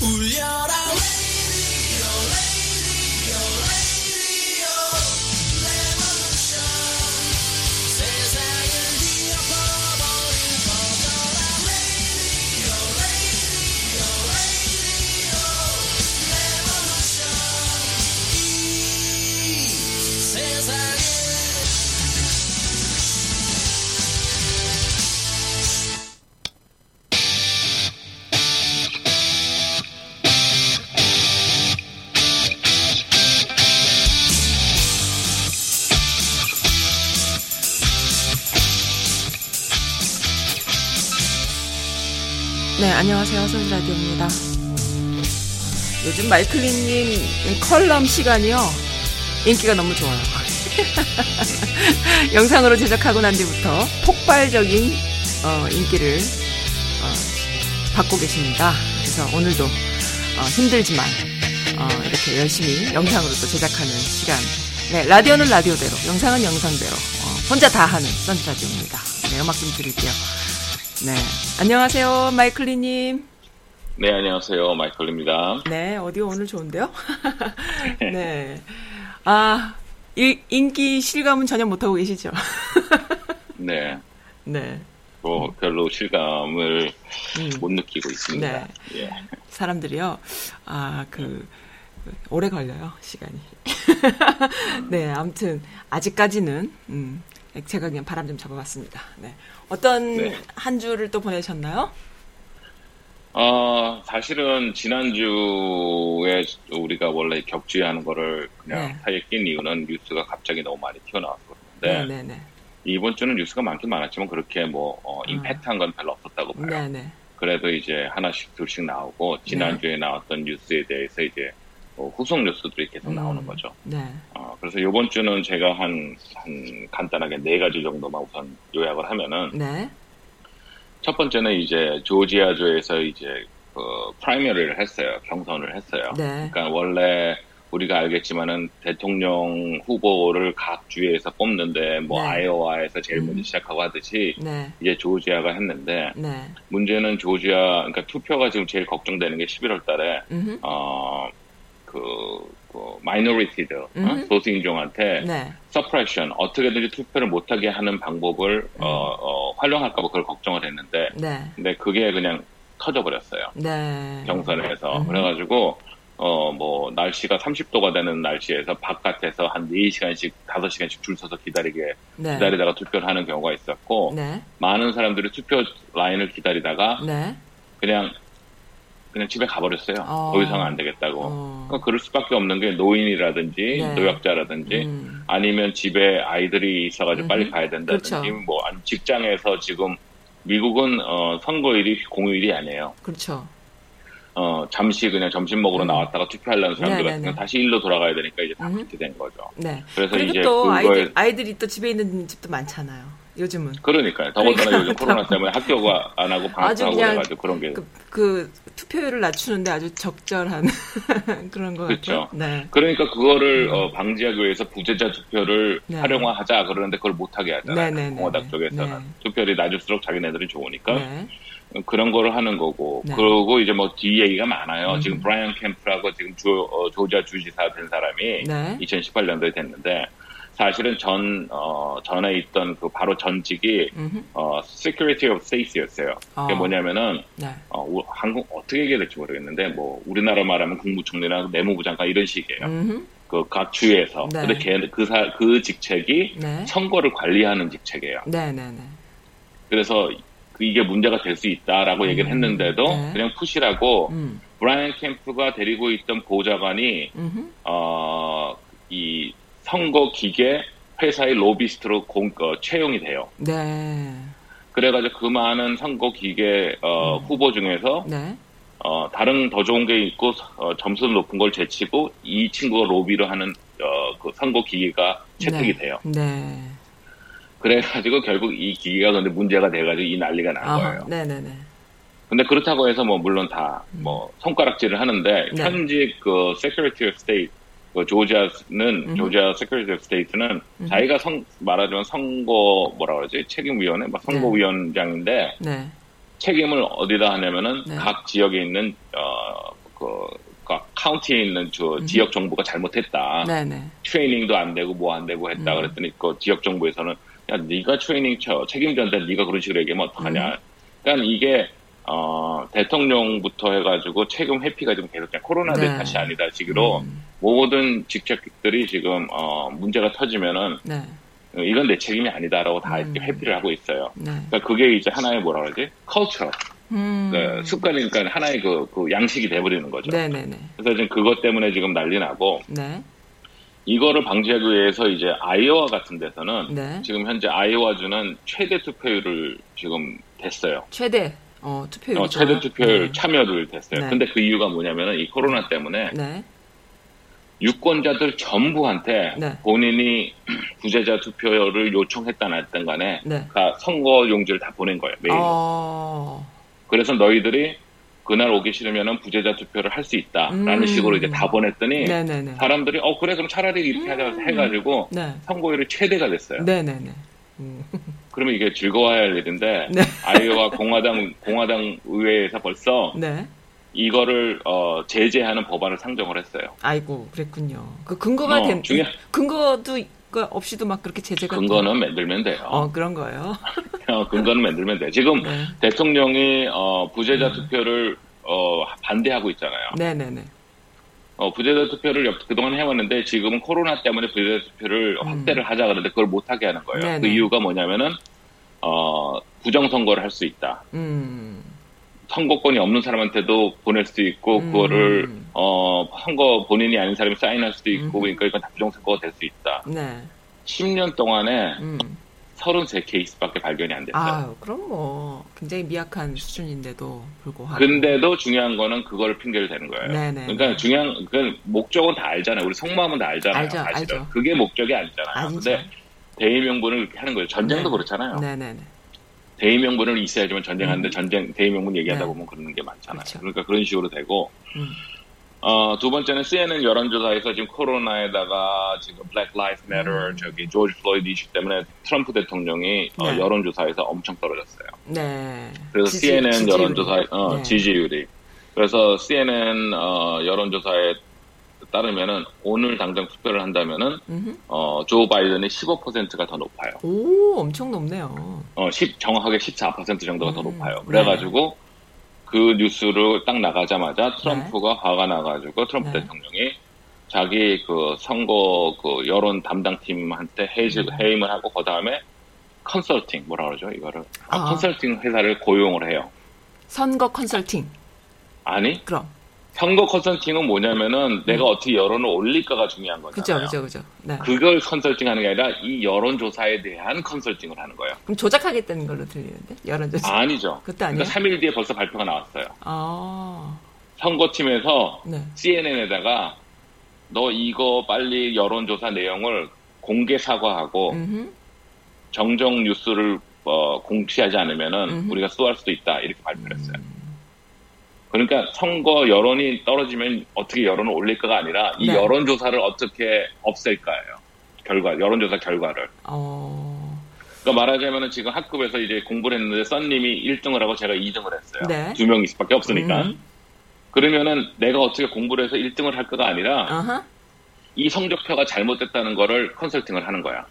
네, 안녕하세요. 선즈라디오입니다. 요즘 마이클리님 컬럼 시간이요. 인기가 너무 좋아요. 영상으로 제작하고 난 뒤부터 폭발적인 어, 인기를 어, 받고 계십니다. 그래서 오늘도 어, 힘들지만 어, 이렇게 열심히 영상으로 또 제작하는 시간. 네, 라디오는 라디오대로, 영상은 영상대로 어, 혼자 다 하는 선즈라디오입니다. 네, 음악 좀 드릴게요. 네. 안녕하세요, 마이클리님. 네, 안녕하세요. 마이클입니다. 네, 어디가 오늘 좋은데요? 네. 아, 이, 인기 실감은 전혀 못하고 계시죠? 네. 네. 뭐, 별로 실감을 음. 못 느끼고 있습니다. 네. 예. 사람들이요, 아, 그, 오래 걸려요, 시간이. 네, 아무튼, 아직까지는, 음, 제가 그냥 바람 좀 잡아봤습니다. 네. 어떤 네. 한 주를 또 보내셨나요? 어, 사실은 지난주에 우리가 원래 격주하는 거를 그냥 네. 사이에 낀 이유는 뉴스가 갑자기 너무 많이 튀어나왔거든요. 네, 네, 네. 이번 주는 뉴스가 많긴 많았지만 그렇게 뭐 어, 아. 임팩트한 건 별로 없었다고 봐요. 네, 네. 그래도 이제 하나씩 둘씩 나오고 지난주에 네. 나왔던 뉴스에 대해서 이제 뭐 후속 뉴스들이 계속 음, 나오는 거죠. 네. 어, 그래서 이번 주는 제가 한, 한 간단하게 네 가지 정도만 우선 요약을 하면은 네. 첫 번째는 이제 조지아주에서 이제 그 프라이머리를 했어요. 경선을 했어요. 네. 그러니까 원래 우리가 알겠지만은 대통령 후보를 각 주에서 뽑는데 뭐 네. 아이오와에서 제일 먼저 음. 시작하고 하듯이 네. 이제 조지아가 했는데 네. 문제는 조지아 그러니까 투표가 지금 제일 걱정되는 게 11월 달에 어 그, 그 minority들 어? 소수인종한테 네. suppression 어떻게든지 투표를 못하게 하는 방법을 음. 어, 어, 활용할까봐 그걸 걱정을 했는데 네. 근데 그게 그냥 터져버렸어요. 네. 경선에서 음. 그래가지고 어, 뭐, 날씨가 30도가 되는 날씨에서 바깥에서 한 4시간씩, 5시간씩 줄 서서 기다리게, 네. 기다리다가 투표를 하는 경우가 있었고, 네. 많은 사람들이 투표 라인을 기다리다가, 네. 그냥 그냥 집에 가버렸어요. 어. 더 이상 안 되겠다고. 어. 그러니까 그럴 수밖에 없는 게 노인이라든지 네. 노약자라든지 음. 아니면 집에 아이들이 있어가지고 음. 빨리 가야 된다든지 그렇죠. 뭐 직장에서 지금 미국은 어, 선거일이 공휴일이 아니에요. 그렇죠. 어, 잠시 그냥 점심 먹으러 음. 나왔다가 투표하려는 사람들 네, 네, 은 네. 다시 일로 돌아가야 되니까 이제 다 음. 그렇게 된 거죠. 네. 그래서 이제 또. 아이들, 아이들이 또 집에 있는 집도 많잖아요. 요즘은. 그러니까요. 더군다나 그러니까 요즘 코로나 때문에 학교가 안 하고 방학하고 그래가지고 그런 게. 그, 그, 투표율을 낮추는데 아주 적절한 그런 거 그렇죠. 같아요. 네. 그러니까 그거를 음. 어, 방지하기 위해서 부재자 투표를 네. 활용화하자 그러는데 그걸 못하게 하잖아요. 네네네. 공화당 쪽에서는. 네. 투표율이 낮을수록 자기네들이 좋으니까. 네. 그런 거를 하는 거고 네. 그리고 이제 뭐 뒤 얘기가 많아요. 음. 지금 브라이언 캠프라고 지금 조, 어, 조지아 주지사 된 사람이 네. 2018년도에 됐는데 사실은 전, 어, 전에 있던 그 바로 전직이, 어, Security of State였어요. 어. 그게 뭐냐면은, 네. 어, 한국 어떻게 얘기해야 될지 모르겠는데, 뭐, 우리나라 말하면 국무총리나 내무부 장관 이런 식이에요. 그각 주에서. 네. 근데 걔, 그 사, 그 직책이 네. 선거를 관리하는 직책이에요. 네네네. 네, 네. 그래서 그 이게 문제가 될 수 있다라고 음. 얘기를 했는데도 네. 그냥 푸시라고 음. 브라이언 캠프가 데리고 있던 보좌관이, 어, 이 선거 기계 회사의 로비스트로 공, 어, 채용이 돼요. 네. 그래가지고 그 많은 선거 기계 어, 음. 후보 중에서 네. 어, 다른 더 좋은 게 있고 어, 점수 높은 걸 제치고 이 친구가 로비를 하는 어, 그 선거 기계가 채택이 네. 돼요. 네. 그래가지고 결국 이 기계가 근데 문제가 돼가지고 이 난리가 난 아하. 거예요. 네네네. 근데 그렇다고 해서 뭐 물론 다뭐 음. 손가락질을 하는데 네. 현직 그 Secretary of State 그 조지아는 음. 조지아 Secretary of State는 음. 자기가 선, 말하자면 선거 뭐라 그러지 책임위원회 막 선거위원장인데 네. 네. 책임을 어디다 하냐면은 네. 각 지역에 있는 어, 그, 그 카운티에 있는 저 음. 지역 정부가 잘못했다. 네네. 트레이닝도 안 되고 뭐 안 되고 했다. 음. 그랬더니 그 지역 정부에서는 야 네가 트레이닝 총책임자인데 네가 그런 식으로 얘기하면 어떡하냐. 음. 그러니까 이게 어, 대통령부터 해가지고 책임 회피가 좀 계속 코로나 네. 탓이 아니다 식으로 음. 모든 직책들이 지금 어, 문제가 터지면은 네. 이건 내 책임이 아니다라고 다 음. 회피를 하고 있어요. 네. 그러니까 그게 이제 하나의 뭐라 그러지? 컬처. 음. 그 습관이니까 하나의 그, 그 양식이 돼버리는 거죠. 네네네. 그래서 지금 그것 때문에 지금 난리 나고. 네. 이거를 방지하기 위해서 이제 아이오와 같은 데서는 네. 지금 현재 아이오와주는 최대 투표율을 지금 됐어요. 최대. 어, 투표율. 어, 최대 투표율 네. 참여를 됐어요. 네. 근데 그 이유가 뭐냐면은 이 코로나 때문에 네. 유권자들 전부한테 네. 본인이 부재자 투표를 요청했다 놨던 간에 네. 선거 용지를 다 보낸 거예요. 메일로. 어... 그래서 너희들이 그날 오기 싫으면 부재자 투표를 할 수 있다라는 음... 식으로 이제 다 보냈더니 네네네. 사람들이 어 그래 그럼 차라리 이렇게 하자 음... 해가지고 네. 선거율이 최대가 됐어요. 네네네. 음... 그러면 이게 즐거워야 할 일인데 네. 아이오와 공화당 공화당 의회에서 벌써 네. 이거를 어, 제재하는 법안을 상정을 했어요. 아이고 그랬군요. 그 근거가 어, 된 중요... 근거도 그 없이도 막 그렇게 제재가 근거는 만들면 돼요. 어 그런 거예요. 어, 근거는 만들면 돼. 지금 네. 대통령이 어, 부재자 네. 투표를 어, 반대하고 있잖아요. 네네네. 어, 부재자 투표를 그동안 해왔는데 지금은 코로나 때문에 부재자 투표를 음. 확대를 하자 그러는데 그걸 못하게 하는 거예요. 네네. 그 이유가 뭐냐면은 어, 부정선거를 할 수 있다. 음. 선거권이 없는 사람한테도 보낼 수 있고 음. 그거를 어 선거 본인이 아닌 사람이 사인할 수도 있고 음. 그러니까 이건 다 부정선거가 될 수 있다. 네. 10년 동안에 음. 33케이스밖에 발견이 안 됐어요. 아, 그럼 뭐 굉장히 미약한 수준인데도 불구하고. 근데도 중요한 거는 그걸 핑계를 대는 거예요. 네네. 그러니까 중요한 그 목적은 다 알잖아요. 우리 속마음은 다 알잖아요. 알죠, 사실은. 알죠. 그게 목적이 아니잖아요. 아, 근데 대의 명분을 이렇게 하는 거예요. 전쟁도 네. 그렇잖아요. 네네네. 대의 명분은 있어야지만 전쟁하는데 음. 전쟁 대의 명분 얘기하다 네. 보면 그런 게 많잖아요. 그렇죠. 그러니까 그런 식으로 되고 음. 어, 두 번째는 CNN 여론조사에서 지금 코로나에다가 지금 Black Lives Matter 음. 저기 조지 플로이드 이슈 때문에 트럼프 대통령이 어, 네. 어, 여론조사에서 엄청 떨어졌어요. 네. 그래서 지지, CNN 지지율이. 여론조사 어, 네. 지지율이 그래서 CNN 어, 여론조사에 따르면은 오늘 당장 투표를 한다면은 어, 조 바이든이 15%가 더 높아요. 오, 엄청 높네요. 어, 10 정확하게 14% 정도가 음. 더 높아요. 그래 가지고 네. 그 뉴스를 딱 나가자마자 트럼프가 네. 화가 나가지고 트럼프 네. 대통령이 자기 그 선거 그 여론 담당팀한테 해임, 음. 해임을 하고 그 다음에 컨설팅 뭐라 그러죠 이거를 아, 아. 컨설팅 회사를 고용을 해요. 선거 컨설팅. 아니? 그럼. 선거 컨설팅은 뭐냐면은 내가 음. 어떻게 여론을 올릴까가 중요한 거잖아요. 그죠, 그죠, 그죠. 네. 그걸 컨설팅하는 게 아니라 이 여론 조사에 대한 컨설팅을 하는 거예요. 그럼 조작하겠다는 걸로 들리는데 여론 조사. 아니죠. 그것도 아니에요. 그러니까 3일 뒤에 벌써 발표가 나왔어요. 아. 선거팀에서 네. CNN에다가 너 이거 빨리 여론 조사 내용을 공개 사과하고 음흠. 정정 뉴스를 어, 공시하지 않으면은 음흠. 우리가 수할 수도 있다 이렇게 발표를 했어요. 음. 그러니까 선거 여론이 떨어지면 어떻게 여론을 올릴까가 아니라 이 네. 여론조사를 어떻게 없앨까예요. 결과, 여론조사 결과를. 어... 그러니까 말하자면 지금 학급에서 이제 공부를 했는데 썬님이 1등을 하고 제가 2등을 했어요. 네. 두 명밖에 없으니까. 음. 그러면은 내가 어떻게 공부를 해서 1등을 할까가 아니라 uh-huh. 이 성적표가 잘못됐다는 거를 컨설팅을 하는 거야.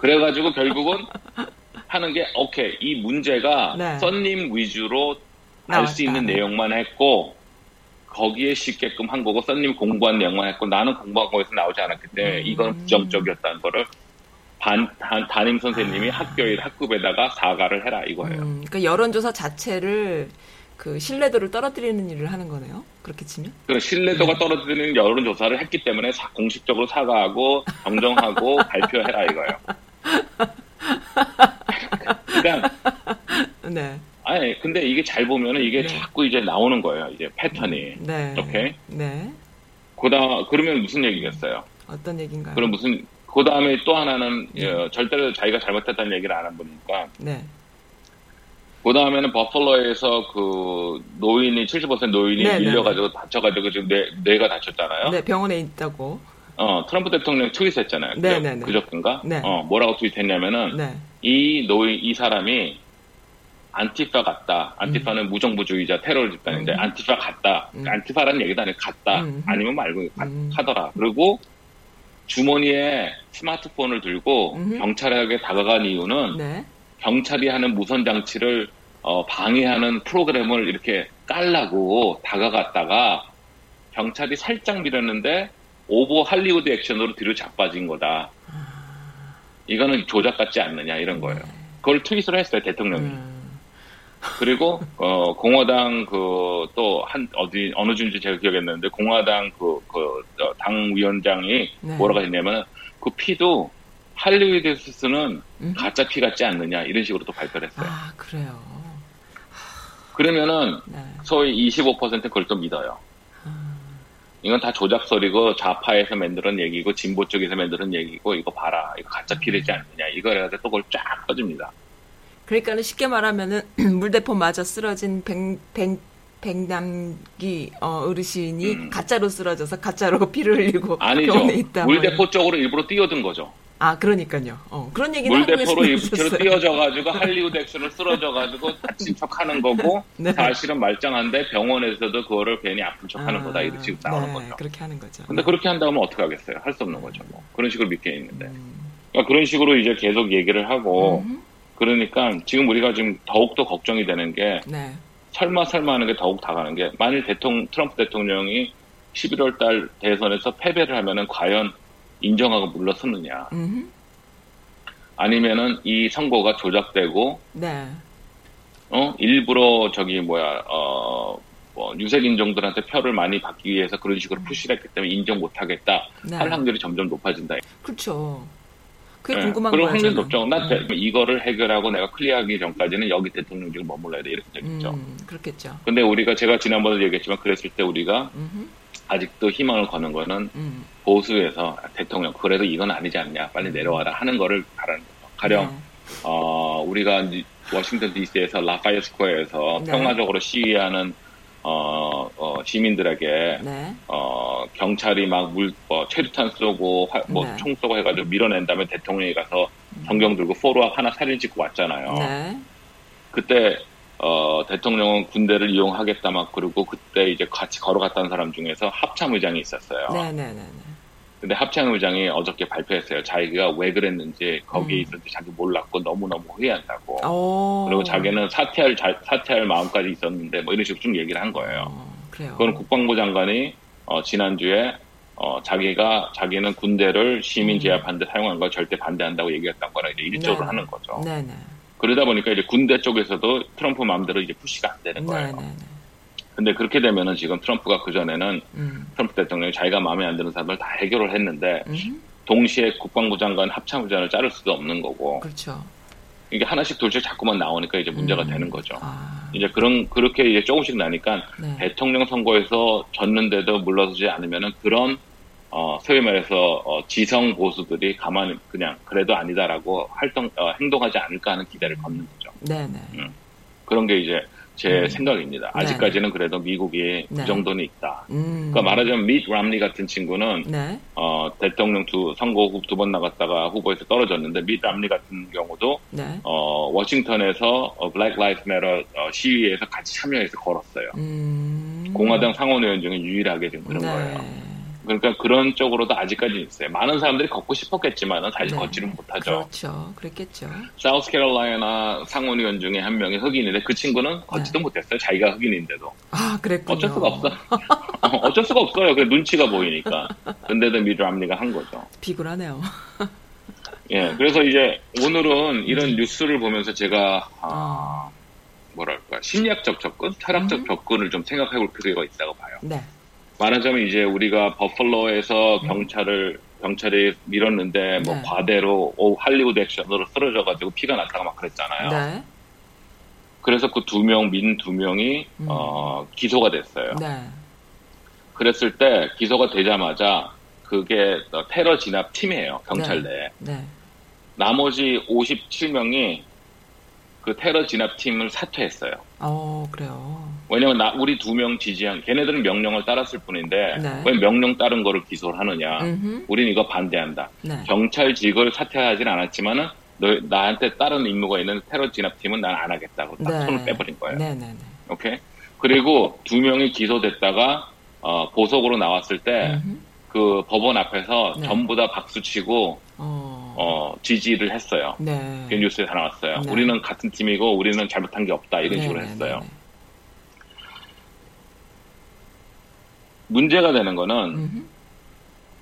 그래가지고 결국은 하는 게 오케이 이 문제가 네. 썬님 위주로 알수 있는 내용만 했고 거기에 쉽게끔 한 거고 썬님 공부한 내용만 했고 나는 공부한 거에서 나오지 않았기 때문에 음. 이건 부정적이었다는 거를 반, 단, 담임 선생님이 아. 학교일 학급에다가 사과를 해라 이거예요. 음, 그러니까 여론조사 자체를 그 신뢰도를 떨어뜨리는 일을 하는 거네요. 그렇게 치면? 그 신뢰도가 네. 떨어뜨리는 여론조사를 했기 때문에 사, 공식적으로 사과하고 정정하고 발표해라 이거예요. 그러니까 네. 아니, 근데 이게 잘 보면은 이게 네. 자꾸 이제 나오는 거예요. 이제 패턴이. 네. 오케이? 네. 그다 그러면 무슨 얘기겠어요? 어떤 얘기인가요? 그럼 무슨 그 다음에 또 하나는 네. 어, 절대로 자기가 잘못했다는 얘기를 안 해보니까. 네. 그 다음에는 버펄러에서 그 노인이 70% 노인이 네, 네, 밀려가지고 네. 다쳐가지고 지금 뇌, 뇌가 다쳤잖아요. 네, 병원에 있다고. 어, 트럼프 대통령 트윗했잖아요. 네, 네, 네. 그저께인가? 네. 어, 뭐라고 트윗했냐면은 네. 이 노인 이 사람이 안티파 같다. 안티파는 음. 무정부주의자 테러 집단인데 음. 안티파 같다. 음. 안티파라는 얘기도 아니고 같다. 음. 아니면 말고 음. 하더라. 그리고 주머니에 스마트폰을 들고 음. 경찰에게 다가간 이유는 네. 경찰이 하는 무선 장치를 어, 방해하는 프로그램을 이렇게 깔라고 다가갔다가 경찰이 살짝 밀었는데 오버 할리우드 액션으로 뒤로 자빠진 거다. 아. 이거는 조작 같지 않느냐 이런 거예요. 네. 그걸 트윗을 했어요 대통령이. 음. 그리고 어 공화당 그 또 한 어디 어느 주인지 제가 기억했는데 공화당 그그당 어, 위원장이 네. 뭐라고 했냐면 그 피도 할리우드에서 쓰는 음? 가짜 피 같지 않느냐 이런 식으로 또 발표를 했어요. 아 그래요. 그러면은 네. 소위 25% 그걸 좀 믿어요. 아. 이건 다 조작소리고 좌파에서 만드는 얘기고 진보 쪽에서 만드는 얘기고 이거 봐라 이거 가짜 피 되지 음. 않느냐 이거 해가지고 또 그걸 쫙 꺼집니다. 그러니까는 쉽게 말하면은 물대포 맞아 쓰러진 백, 백, 백남기 어, 어르신이 음. 가짜로 쓰러져서 가짜로 피를 흘리고 아니죠. 있다. 뭐 물대포 쪽으로 일부러 뛰어든 거죠. 아, 그러니까요. 어, 그런 얘기는 물대포로 일부러 뛰어져가지고 할리우드 액션을 쓰러져가지고 다친 척하는 거고 네. 사실은 말짱한데 병원에서도 그거를 괜히 아픈 척하는 아, 거다 이런 식으로 나오는 네, 거죠. 그렇게 하는 거죠. 근데 네. 그렇게 한다면 어떻게 하겠어요? 할 수 없는 거죠. 뭐 그런 식으로 믿게 있는데. 음. 그러니까 그런 식으로 이제 계속 얘기를 하고. 음. 그러니까 지금 우리가 지금 더욱더 걱정이 되는 게 네. 설마 설마 하는 게 더욱 다가는 게 만일 대통령 트럼프 대통령이 11월 달 대선에서 패배를 하면은 과연 인정하고 물러서느냐 음흠. 아니면은 이 선거가 조작되고 네. 어 일부러 저기 뭐야 어 뭐 유색 인 종들한테 표를 많이 받기 위해서 그런 식으로 음. 푸시를 했기 때문에 인정 못하겠다 네. 할 확률이 점점 높아진다. 그렇죠. 그게 네. 궁금한 거예요. 그리고 확률 높죠. 나 음. 이거를 해결하고 내가 클리어하기 전까지는 여기 대통령직을 머물러야 돼 이렇게 되겠죠. 음, 그렇겠죠. 근데 우리가 제가 지난번에 얘기했지만 그랬을 때 우리가 음흠. 아직도 희망을 거는 거는 음. 보수에서 대통령 그래도 이건 아니지 않냐 빨리 음. 내려와라 하는 거를 바라는 거죠. 가령 네. 어, 우리가 워싱턴 D.C.에서 Lafayette Square에서 네. 평화적으로 시위하는 어, 어, 시민들에게 네. 어, 경찰이 막 물, 뭐, 최루탄 쏘고 뭐 총 네. 쏘고 해가지고 밀어낸 다음에 대통령이 가서 성경 들고 포로와 하나 사진 찍고 왔잖아요. 네. 그때 어, 대통령은 군대를 이용하겠다 막 그러고 그때 이제 같이 걸어갔다는 사람 중에서 합참 의장이 있었어요. 네네네. 네, 네, 네. 근데 합창 의장이 어저께 발표했어요. 자기가 왜 그랬는지 거기에 음. 있었는지 자기 몰랐고 너무너무 후회한다고. 오. 그리고 자기는 사퇴할 사퇴할 마음까지 있었는데 뭐 이런 식으로 좀 얘기를 한 거예요. 어, 그래요. 그건 국방부 장관이 어, 지난주에 어, 자기가 자기는 군대를 시민 음. 제압하는데 사용한 걸 절대 반대한다고 얘기했던 거라 이제 일적으로 네 하는 거죠. 네네. 그러다 보니까 이제 군대 쪽에서도 트럼프 마음대로 이제 푸시가 안 되는 거예요. 네네네. 근데 그렇게 되면은 지금 트럼프가 그전에는 음. 트럼프 대통령이 자기가 마음에 안 드는 사람을 다 해결을 했는데 음. 동시에 국방부 장관 합참 의장을 자를 수도 없는 거고. 그렇죠. 이게 하나씩 둘씩 자꾸만 나오니까 이제 문제가 음. 되는 거죠. 아. 이제 그런 그렇게 이제 조금씩 나니까 네. 대통령 선거에서 졌는데도 물러서지 않으면은 그런 어, 소위 말해서 어, 지성 보수들이 가만히 그냥 그래도 아니다라고 활동 어, 행동하지 않을까 하는 기대를 걷는 거죠. 네네. 음. 그런 게 이제 제 음. 생각입니다. 네. 아직까지는 그래도 미국이 네. 그 정도는 있다. 음. 그러니까 말하자면 밋 롬니 같은 친구는 네. 어, 대통령 두 선거 두번 나갔다가 후보에서 떨어졌는데 밋 롬니 같은 경우도 네. 어, 워싱턴에서 어, Black Lives Matter 어, 시위에서 같이 참여해서 걸었어요. 음. 공화당 상원의원 중에 유일하게 지금 그런 네. 거예요. 그러니까 그런 쪽으로도 아직까지 있어요. 많은 사람들이 걷고 싶었겠지만 사실 네. 걷지는 못하죠. 그렇죠. 그랬겠죠. 사우스캐롤라이나 상원의원 중에 한 명이 흑인인데 그 친구는 걷지도 네. 못했어요. 자기가 흑인인데도. 아, 그랬군요. 어쩔 수가 없어. 어, 어쩔 수가 없어요. 그 눈치가 보이니까. 근데도 미드람리가 한 거죠. 비굴하네요. 예, 그래서 이제 오늘은 이런 음. 뉴스를 보면서 제가 아, 뭐랄까 심리학적 접근, 철학적 음. 접근을 좀 생각해 볼 필요가 있다고 봐요. 네. 말하자면 이제 우리가 버펄로에서 음. 경찰을 경찰이 밀었는데 뭐 네. 과대로 오 할리우드 액션으로 쓰러져가지고 피가 났다가 막 그랬잖아요. 네. 그래서 그 두 명 민 두 명이 음. 어, 기소가 됐어요. 네. 그랬을 때 기소가 되자마자 그게 테러 진압 팀이에요 경찰 네. 내에. 네. 나머지 57명이 그 테러 진압 팀을 사퇴했어요. 어, 그래요. 왜냐면 나, 우리 두 명 지지한, 걔네들은 명령을 따랐을 뿐인데, 네. 왜 명령 따른 거를 기소를 하느냐. 음흠. 우린 이거 반대한다. 네. 경찰직을 사퇴하진 않았지만은, 너 나한테 다른 임무가 있는 테러 진압팀은 난 안 하겠다고 딱 네. 손을 빼버린 거예요. 네, 네, 네. 오케이. 그리고 두 명이 기소됐다가 어, 보석으로 나왔을 때 그 법원 앞에서 네. 전부 다 박수치고 어... 어, 지지를 했어요. 네. 그 뉴스에 다 나왔어요. 네. 우리는 같은 팀이고 우리는 잘못한 게 없다 이런 네, 식으로 네, 했어요. 문제가 되는 거는 음흠.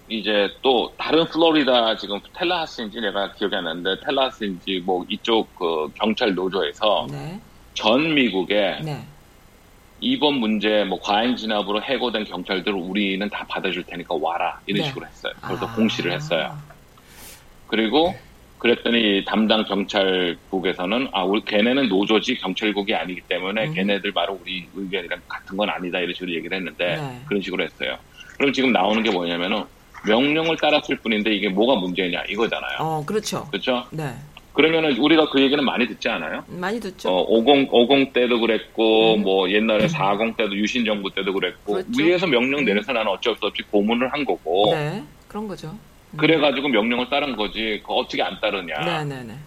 이제 또 다른 플로리다 지금 텔라하스인지 내가 기억이 안 나는데 텔라하스인지 뭐 이쪽 그 경찰 노조에서 네. 전 미국에 네. 이번 문제 뭐 과잉 진압으로 해고된 경찰들 우리는 다 받아줄 테니까 와라 이런 네. 식으로 했어요. 그래서 아. 공시를 했어요. 그리고 그랬더니 담당 경찰국에서는 아 우리 걔네는 노조지 경찰국이 아니기 때문에 음. 걔네들 바로 우리 의견이랑 같은 건 아니다 이런 식으로 얘기를 했는데 네. 그런 식으로 했어요. 그럼 지금 나오는 게 뭐냐면은 명령을 따랐을 뿐인데 이게 뭐가 문제냐 이거잖아요. 어 그렇죠. 그렇죠. 네. 그러면은 우리가 그 얘기는 많이 듣지 않아요? 많이 듣죠. 어, 50, 50 때도 그랬고, 음. 뭐 옛날에 음. 40 때도 유신 정부 때도 그랬고, 그렇죠. 위에서 명령 음. 내려서 나는 어쩔 수 없이 고문을 한 거고. 네, 그런 거죠. 음. 그래가지고 명령을 따른 거지, 그 어떻게 안 따르냐. 네네네. 네, 네.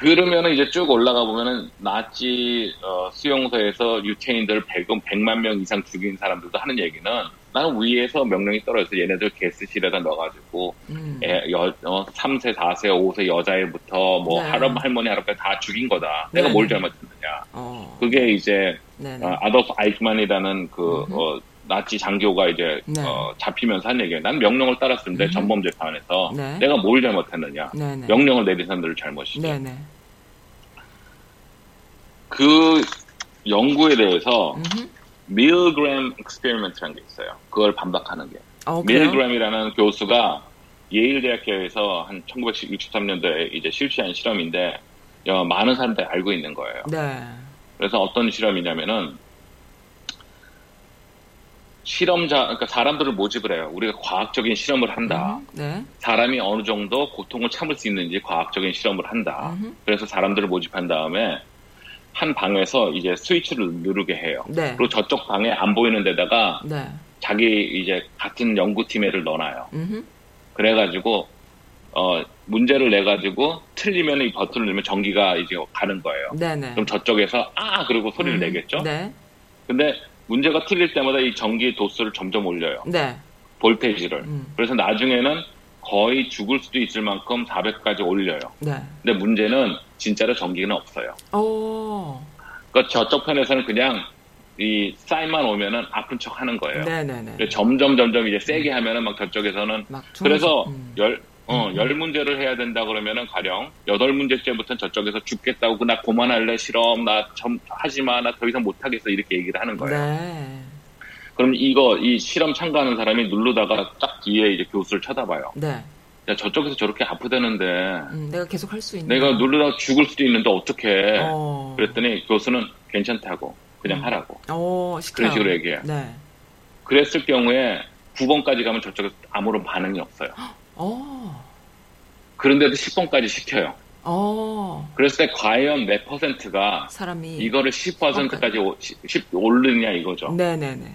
그러면은 이제 쭉 올라가 보면은 나치 어, 수용소에서 유태인들 100, 100만 명 이상 죽인 사람들도 하는 얘기는 나는 위에서 명령이 떨어져서 얘네들 게스실에다 넣어가지고 음. 애, 여, 어, 3세, 4세, 5세 여자애부터 뭐 네. 할아버, 할머니, 할아버지 다 죽인 거다. 네. 내가 뭘 잘못했느냐. 어. 그게 이제 어, 아도프 아이크만이라는 그 어, 나치 장교가 이제 네. 어, 잡히면서 한 얘기예요. 난 명령을 따랐는데 음. 전범 재판에서 네. 내가 뭘 잘못했느냐. 네네. 네. 명령을 내린 사람들을 잘못이죠. 네네. 그 연구에 대해서 음흠. 밀그램 experiment라는 게 있어요. 그걸 반박하는 게. 어, 밀그램이라는 교수가 예일 대학교에서 한 1963년도에 이제 실시한 실험인데 어, 많은 사람들이 알고 있는 거예요. 네. 그래서 어떤 실험이냐면은 실험자, 그러니까 사람들을 모집을 해요. 우리가 과학적인 실험을 한다. 음, 네. 사람이 어느 정도 고통을 참을 수 있는지 과학적인 실험을 한다. 음. 그래서 사람들을 모집한 다음에 한 방에서 이제 스위치를 누르게 해요. 네. 그리고 저쪽 방에 안 보이는 데다가 네. 자기 이제 같은 연구팀에를 넣어놔요. 음흠. 그래가지고 어 문제를 내 가지고 틀리면 이 버튼을 누르면 전기가 이제 가는 거예요. 네네. 그럼 저쪽에서 아 그리고 소리를 음. 내겠죠. 네. 근데 문제가 틀릴 때마다 이 전기 도수를 점점 올려요. 네. 볼테이지를. 음. 그래서 나중에는 거의 죽을 수도 있을 만큼 400까지 올려요. 네. 근데 문제는 진짜로 전기는 없어요. 오. 그 저쪽 편에서는 그냥 이 사인만 오면은 아픈 척 하는 거예요. 네네네. 점점 점점 이제 세게 음. 하면은 막 저쪽에서는 막 그래서 음. 열 어, 음. 열 문제를 해야 된다 그러면은 가령 여덟 문제째부터 저쪽에서 죽겠다고 나 그만할래 실험 나점 하지 마 나 더 이상 못 하겠어 이렇게 얘기를 하는 거예요. 네. 그럼 이거 이 실험 참가하는 사람이 누르다가 딱 뒤에 이제 교수를 쳐다봐요. 네. 야, 저쪽에서 저렇게 아프다는데 음, 내가 계속 할 수 있는 내가 누르다가 죽을 수도 있는데 어떻게 어. 그랬더니 교수는 괜찮다고 그냥 음. 하라고 어, 그런 식으로 얘기해 요. 네. 그랬을 경우에 9번까지 가면 저쪽에서 아무런 반응이 없어요. 어. 그런데도 10번까지 시켜요. 어. 그랬을 때 과연 몇 퍼센트가 사람이 이거를 10%까지 10, 올르냐 이거죠. 네네네.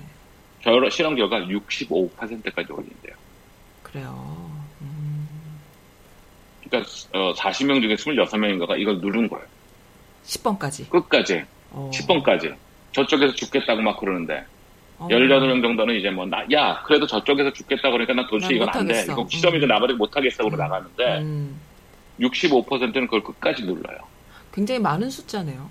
결 실험 결과 65%까지 올린대요. 그래요. 그러니까 어, 40명 중에 26명인가가 이걸 누른 거예요. 10번까지. 끝까지. 어. 10번까지. 저쪽에서 죽겠다고 막 그러는데. 어. 18명 정도는 이제 뭐, 나, 야, 그래도 저쪽에서 죽겠다 그러니까 난 도저히 이건 안 돼. 이거 시험이도 음. 나버리고 못하겠어. 그러고 음. 나가는데, 음. 65%는 그걸 끝까지 눌러요. 굉장히 많은 숫자네요.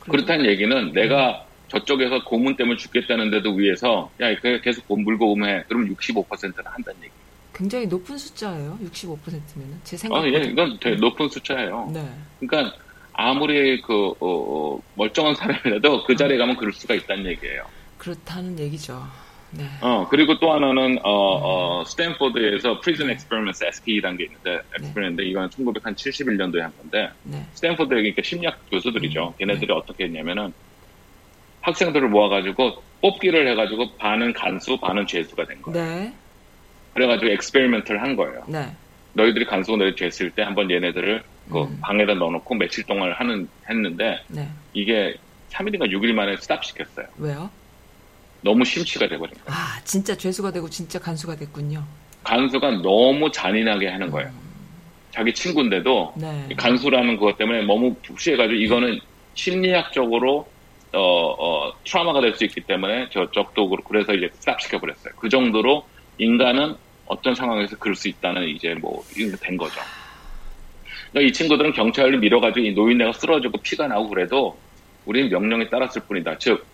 그래도. 그렇다는 얘기는 내가 저쪽에서 고문 때문에 죽겠다는데도 위에서, 야, 계속 물고문 해. 그러면 65%는 한다는 얘기. 굉장히 높은 숫자예요. 65%면은 제 생각. 아, 예, 이건 되게 높은 숫자예요. 네. 그러니까 아무리 그 어, 어, 멀쩡한 사람이라도 그 자리에 가면 그럴 수가 있다는 얘기예요. 그렇다는 얘기죠. 네. 어 그리고 또 하나는 어, 어 스탠포드에서 prison experiment SPE라는 게 있는데 experiment 네. 이건 1971년도에 한 건데 네. 스탠포드 그러니까 심리학 교수들이죠. 음, 걔네들이 네. 어떻게 했냐면은 학생들을 모아가지고 뽑기를 해가지고 반은 간수, 반은 죄수가 된 거예요. 네. 그래가지고 experiment를 한 거예요. 네. 너희들이 간수가 됐을 때 한번 얘네들을 그 음. 방에다 넣어놓고 며칠 동안 하는 했는데 네. 이게 3일인가 6일 만에 stop 시켰어요. 왜요? 너무 심취가 돼버린 거예요. 아 진짜 죄수가 되고 진짜 간수가 됐군요. 간수가 너무 잔인하게 하는 거예요. 음. 자기 친구인데도 네. 간수라는 그것 때문에 너무 북시해가지고 이거는 심리학적으로 어, 어, 트라우마가 될 수 있기 때문에 저쪽도 그렇고 그래서 이제 스탑 시켜버렸어요. 그 정도로 인간은 어떤 상황에서 그럴 수 있다는 이제 뭐, 된 거죠. 그러니까 이 친구들은 경찰을 밀어가지고 이 노인네가 쓰러지고 피가 나고 그래도 우리는 명령에 따랐을 뿐이다. 즉,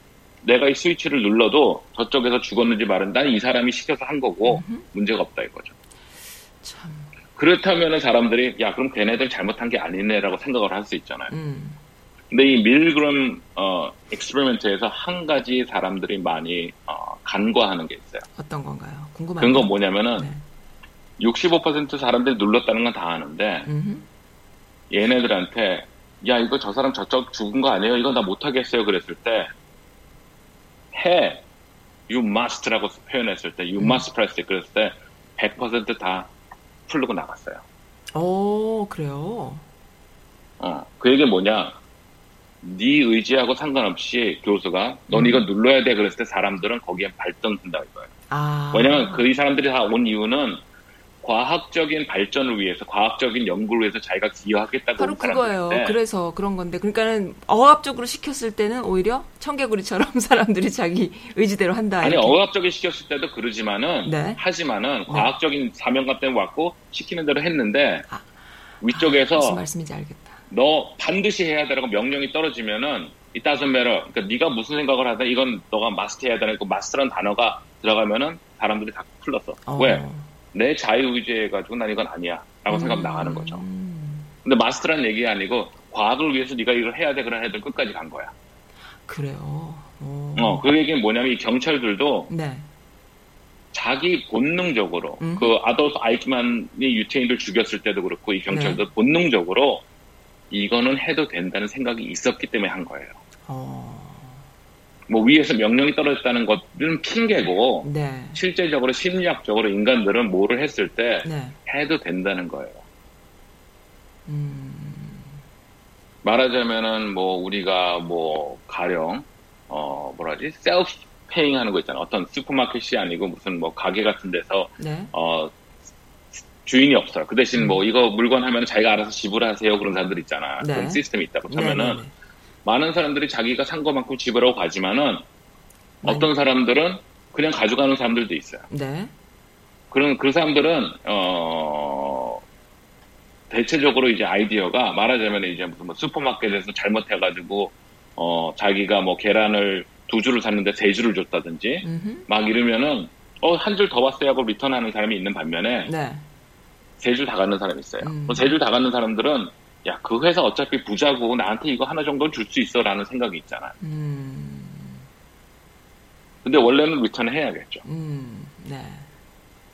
내가 이 스위치를 눌러도 저쪽에서 죽었는지 말은 난 이 사람이 시켜서 한 거고 음흠. 문제가 없다 이거죠. 참. 그렇다면 사람들이 야 그럼 걔네들 잘못한 게 아니네라고 생각을 할 수 있잖아요. 음. 근데 이 밀그럼 어 엑스페리먼트에서 한 가지 사람들이 많이 어, 간과하는 게 있어요. 어떤 건가요? 궁금합니다. 그건 뭐냐면은 네. 65% 사람들이 눌렀다는 건 다 아는데 음흠. 얘네들한테 야 이거 저 사람 저쪽 죽은 거 아니에요? 이거 나 못하겠어요. 그랬을 때 해. You must라고 표현했을 때, you 음. must press it 그랬을 때 100%다 풀르고 나갔어요. 오, 그래요? 어, 그 얘기 뭐냐? 네 의지하고 상관없이 교수가 넌 음. 이거 눌러야 돼 그랬을 때 사람들은 거기에 발전된다 이거예요. 아. 왜냐면 그 이 사람들이 다 온 이유는 과학적인 발전을 위해서, 과학적인 연구를 위해서 자기가 기여하겠다고 바로 그거예요. 그래서 그런 건데, 그러니까는 억압적으로 시켰을 때는 오히려 청개구리처럼 사람들이 자기 의지대로 한다. 아니 이렇게. 억압적인 시켰을 때도 그러지만은 네. 하지만은 네. 과학적인 사명감 때문에 왔고 시키는 대로 했는데 아. 위쪽에서 아, 무슨 말씀인지 알겠다. 너 반드시 해야 되라고 명령이 떨어지면은 이따선 매러 그러니까 네가 무슨 생각을 하든 이건 너가 마스터해야 되는 그 마스터라는 단어가 들어가면은 사람들이 다 풀렸어. 어. 왜? 내 자유 의지해 가지고 난 이건 아니야 라고 음. 나가는 거죠. 근데 마스터라는 얘기 아니고 과학을 위해서 네가 이걸 해야 돼 그런 애들 끝까지 간 거야. 그래요. 오. 어, 그 얘기는 뭐냐면 이 경찰들도 네. 자기 본능적으로 음흠. 그 아돌프 아이크만이 유태인들 죽였을 때도 그렇고 이 경찰도 네. 본능적으로 이거는 해도 된다는 생각이 있었기 때문에 한 거예요. 어. 뭐 위에서 명령이 떨어졌다는 것은 핑계고 네. 실제적으로 심리학적으로 인간들은 뭐를 했을 때 네. 해도 된다는 거예요. 음... 말하자면은 뭐 우리가 뭐 가령 어 뭐라지 셀프 페잉 하는 거 있잖아. 어떤 슈퍼마켓이 아니고 무슨 뭐 가게 같은 데서 네. 어 주인이 없어요. 그 대신 뭐 음. 이거 물건 하면 자기가 알아서 지불하세요 그런 사람들 있잖아. 네. 그런 시스템이 있다고 하면은 네, 네, 네. 많은 사람들이 자기가 산 것만큼 지불하고 가지만은 어떤 사람들은 그냥 가져가는 사람들도 있어요. 네. 그런 그 사람들은 어 대체적으로 이제 아이디어가 말하자면 이제 무슨 뭐 슈퍼마켓에서 잘못해가지고 어 자기가 뭐 계란을 두 줄을 샀는데 세 줄을 줬다든지 음흠. 막 이러면은 어 한 줄 더 왔어요 하고 return하는 사람이 있는 반면에 네. 세줄 다 갖는 사람이 있어요. 음. 세줄 다 갖는 사람들은 야, 그 회사 어차피 부자고 나한테 이거 하나 정도는 줄 수 있어 라는 생각이 있잖아요. 음. 근데 원래는 return을 해야겠죠. 음. 네.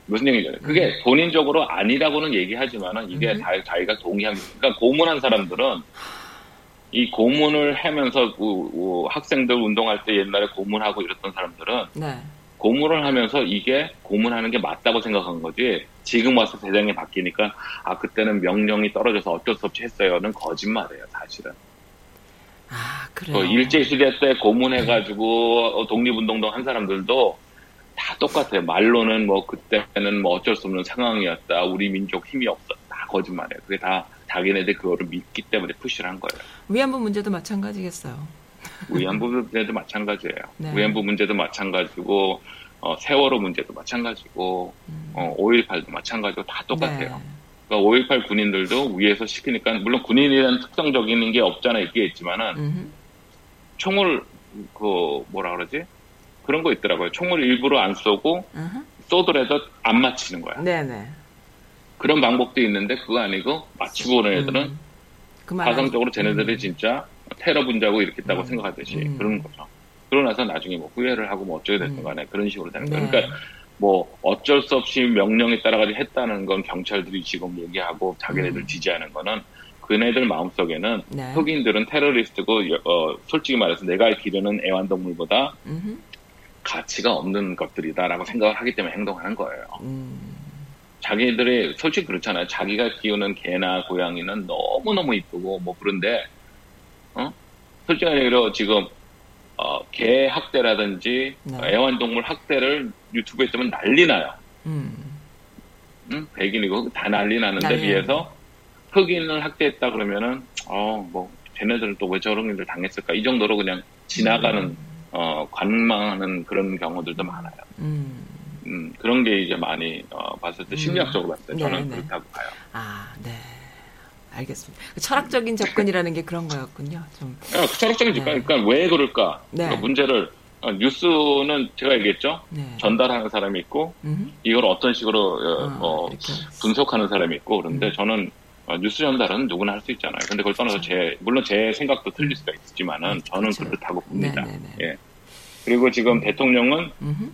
무슨 얘기죠? 그게 음. 본인적으로 아니라고는 얘기하지만은 이게 음. 다, 자기가 동의하는, 그러니까 고문한 사람들은 이 고문을 하면서 그, 그 학생들 운동할 때 옛날에 고문하고 이랬던 사람들은 네. 고문을 하면서 이게 고문하는 게 맞다고 생각한 거지 지금 와서 대장이 바뀌니까 아 그때는 명령이 떨어져서 어쩔 수 없이 했어요는 거짓말이에요 사실은. 아 그래요. 그 일제 시대 때 고문해가지고 독립운동도 한 사람들도 다 똑같아요. 말로는 뭐 그때는 뭐 어쩔 수 없는 상황이었다. 우리 민족 힘이 없었다. 다 거짓말이에요. 그게 다 자기네들 그거를 믿기 때문에 푸시를 한 거예요. 위안부 문제도 마찬가지겠어요. 위안부 문제도 마찬가지예요. 네. 위안부 문제도 마찬가지고 어, 세월호 문제도 마찬가지고, 음. 어, 5.18도 마찬가지고 다 똑같아요. 네. 그러니까 5.18 군인들도 위에서 시키니까, 물론 군인이라는 특성적인 게 없잖아, 있겠지만은, 음흠. 총을, 그, 뭐라 그러지? 그런 거 있더라고요. 총을 일부러 안 쏘고, 음흠. 쏘더라도 안 맞히는 거야. 네네. 그런 방법도 있는데, 그거 아니고, 맞히고 오는 애들은, 음. 가상적으로 쟤네들이 음. 진짜 테러 분자고 이렇게 있다고 음. 생각하듯이 음. 그런 거죠. 그러고 나서 나중에 뭐 후회를 하고 뭐 어쩌게 됐든 음. 간에 그런 식으로 되는 거예요. 네. 그러니까 뭐 어쩔 수 없이 명령에 따라가지고 했다는 건 경찰들이 지금 얘기하고 자기네들 음. 지지하는 거는 그네들 마음속에는 네. 흑인들은 테러리스트고 어, 솔직히 말해서 내가 기르는 애완동물보다 음흠. 가치가 없는 것들이다라고 생각을 하기 때문에 행동하는 거예요. 음. 자기들이 솔직히 그렇잖아요. 자기가 키우는 개나 고양이는 너무너무 이쁘고 뭐 그런데 어? 솔직히 얘기로 지금 어, 개 학대라든지 네. 애완동물 학대를 유튜브에 뜨면 난리 나요. 음. 응? 백인이고 다 난리 나는데 난리 비해서 흑인을 학대했다 그러면은 어 뭐 쟤네들은 또 왜 저런 일을 당했을까 이 정도로 그냥 지나가는 음. 어 관망하는 그런 경우들도 많아요. 음. 음, 그런 게 이제 많이 어, 봤을 때 음. 심리학적으로 봤을 때 저는 네네. 그렇다고 봐요. 아, 네. 알겠습니다. 철학적인 접근이라는 게 그런 거였군요. 좀. 아, 그 철학적인 접근, 네. 그러니까 왜 그럴까? 네. 그러니까 문제를 어, 뉴스는 제가 얘기했죠. 네. 전달하는 사람이 있고 음흠. 이걸 어떤 식으로 어, 아, 어, 분석하는 사람이 있고 그런데 음. 저는 어, 뉴스 전달은 누구나 할 수 있잖아요. 근데 그걸 떠나서 그렇죠. 제 물론 제 생각도 틀릴 수가 있지만은 음, 저는 그렇죠. 그렇다고 봅니다. 네네네. 예. 그리고 지금 음. 대통령은 음흠.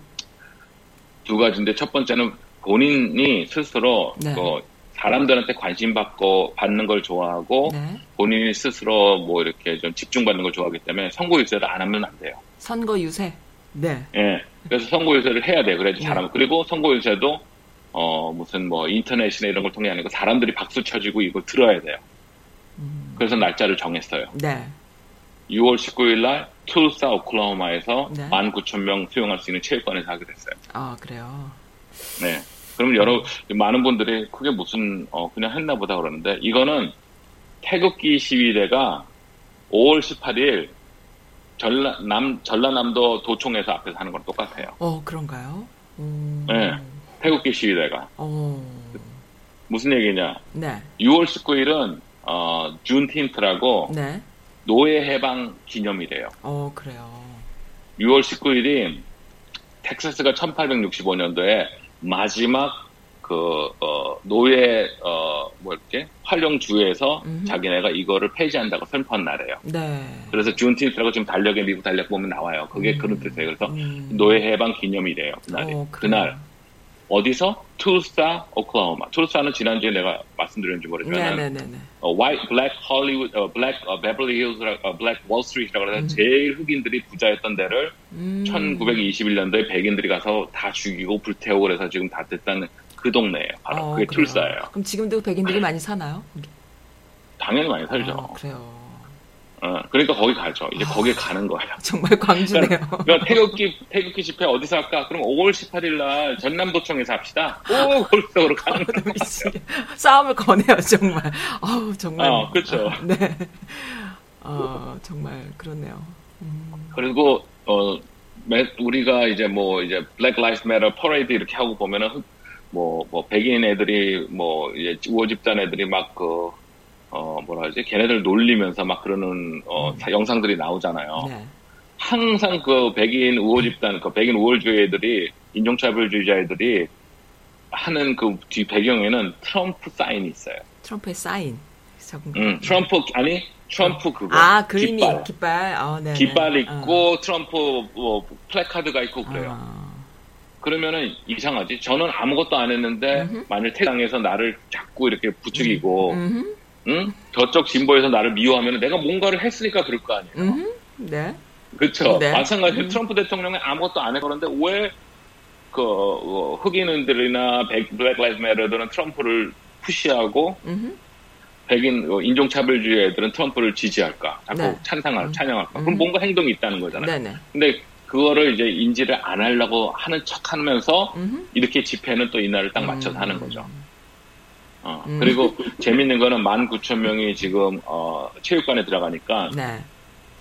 두 가지인데 첫 번째는 본인이 스스로 네. 뭐 사람들한테 관심 받고 받는 걸 좋아하고 네. 본인이 스스로 뭐 이렇게 좀 집중받는 걸 좋아하기 때문에 선거 유세를 안 하면 안 돼요. 선거 유세. 네. 예. 그래서 선거 유세를 해야 돼. 그래야지 네. 잘하면. 그리고 선거 유세도 어 무슨 뭐 인터넷이나 이런 걸 통해 거 사람들이 박수 쳐주고 이걸 들어야 돼요. 음. 그래서 날짜를 정했어요. 네. 6월 19일 날 툴사 오클라호마에서 네. 19,000명 수용할 수 있는 체육관에서 하게 됐어요. 아 그래요. 네. 그럼 여러 많은 분들이 그게 무슨 어 그냥 했나 보다 그러는데 이거는 태극기 시위대가 5월 18일 전라남 전라남도 도청에서 앞에서 하는 거랑 똑같아요. 어 그런가요? 음... 네. 태극기 시위대가. 어... 무슨 얘기냐? 네. 6월 19일은 어 준틴트라고 네. 노예 해방 기념이래요. 어 그래요. 6월 19일이 텍사스가 1865년도에 마지막 그, 어, 노예, 어, 뭐 이렇게, 활용주에서 음. 자기네가 이거를 폐지한다고 선포한 날이에요. 네. 그래서 준틴트라고 지금 달력에, 미국 달력 보면 나와요. 그게 음. 그런 뜻이에요. 그래서 음. 노예 해방 기념이래요. 그날이. 어, 그날. 어디서? 투사, 오클라호마. 투사는 지난주에 내가 말씀드렸는지 모르지만 네, 네, 네, 어, White, Black Hollywood, 어, Black 어, Beverly Hills, 어, Black Wall Street이라고 해서 음. 제일 흑인들이 부자였던 데를 음. 1921년도에 백인들이 가서 다 죽이고 불태우고 그래서 지금 다 됐다는 그 동네예요. 바로 어, 그게 그래요. 툴사예요. 그럼 지금도 백인들이 많이 사나요? 당연히 많이 살죠. 어, 그래요. 어, 그러니까 거기 가죠. 이제 아, 거기에 가는 거예요. 정말 광주네요. 그러니까, 그러니까 태극기, 태극기 집회 어디서 할까? 그럼 5월 18일 날 전남도청에서 합시다. 오, 골석으로 가는 거예요. 싸움을 거네요, 정말. 아우, 정말. 어, 그렇죠. 네. 어, 정말 그렇네요. 음. 그리고, 어, 우리가 이제 뭐, 이제 Black Lives Matter 퍼레이드 이렇게 하고 보면은, 뭐, 뭐, 백인 애들이, 뭐, 이제 우호 집단 애들이 막 그, 어, 뭐라 하지? 걔네들 놀리면서 막 그러는, 어, 음. 영상들이 나오잖아요. 네. 항상 그 백인 우호 집단, 그 백인 우월주의들이, 인종차별주의자들이 하는 그 뒤 배경에는 트럼프 sign이 있어요. 트럼프의 사인. 음, 트럼프, 아니, 트럼프 그거. 아, 그림이 깃발. 깃발. 어, 네. 깃발 있고, 어. 트럼프 뭐, 플래카드가 있고 그래요. 어. 그러면은 이상하지. 저는 아무것도 안 했는데, 음흠. 만일 타당에서 나를 자꾸 이렇게 부추기고, 음흠. 응? 저쪽 진보에서 나를 미워하면 내가 뭔가를 했으니까 그럴 거 아니에요. 음, 네. 그렇죠. 네. 마찬가지로 음. 트럼프 대통령이 아무것도 안 해그런데 왜 그, 어, 흑인들이나 Black Lives Matter들은 트럼프를 push하고 음흠. 백인 어, 인종차별주의 애들은 트럼프를 지지할까? 자꾸 네. 찬상할, 음. 찬양할까? 그럼 뭔가 행동이 있다는 거잖아요. 네네. 근데 그거를 이제 인지를 안 하려고 하는 척 하면서 이렇게 집회는 또 이날을 딱 맞춰서 하는 거죠. 어, 음. 그리고 재밌는 거는 19,000명이 지금, 어, 체육관에 들어가니까, 네.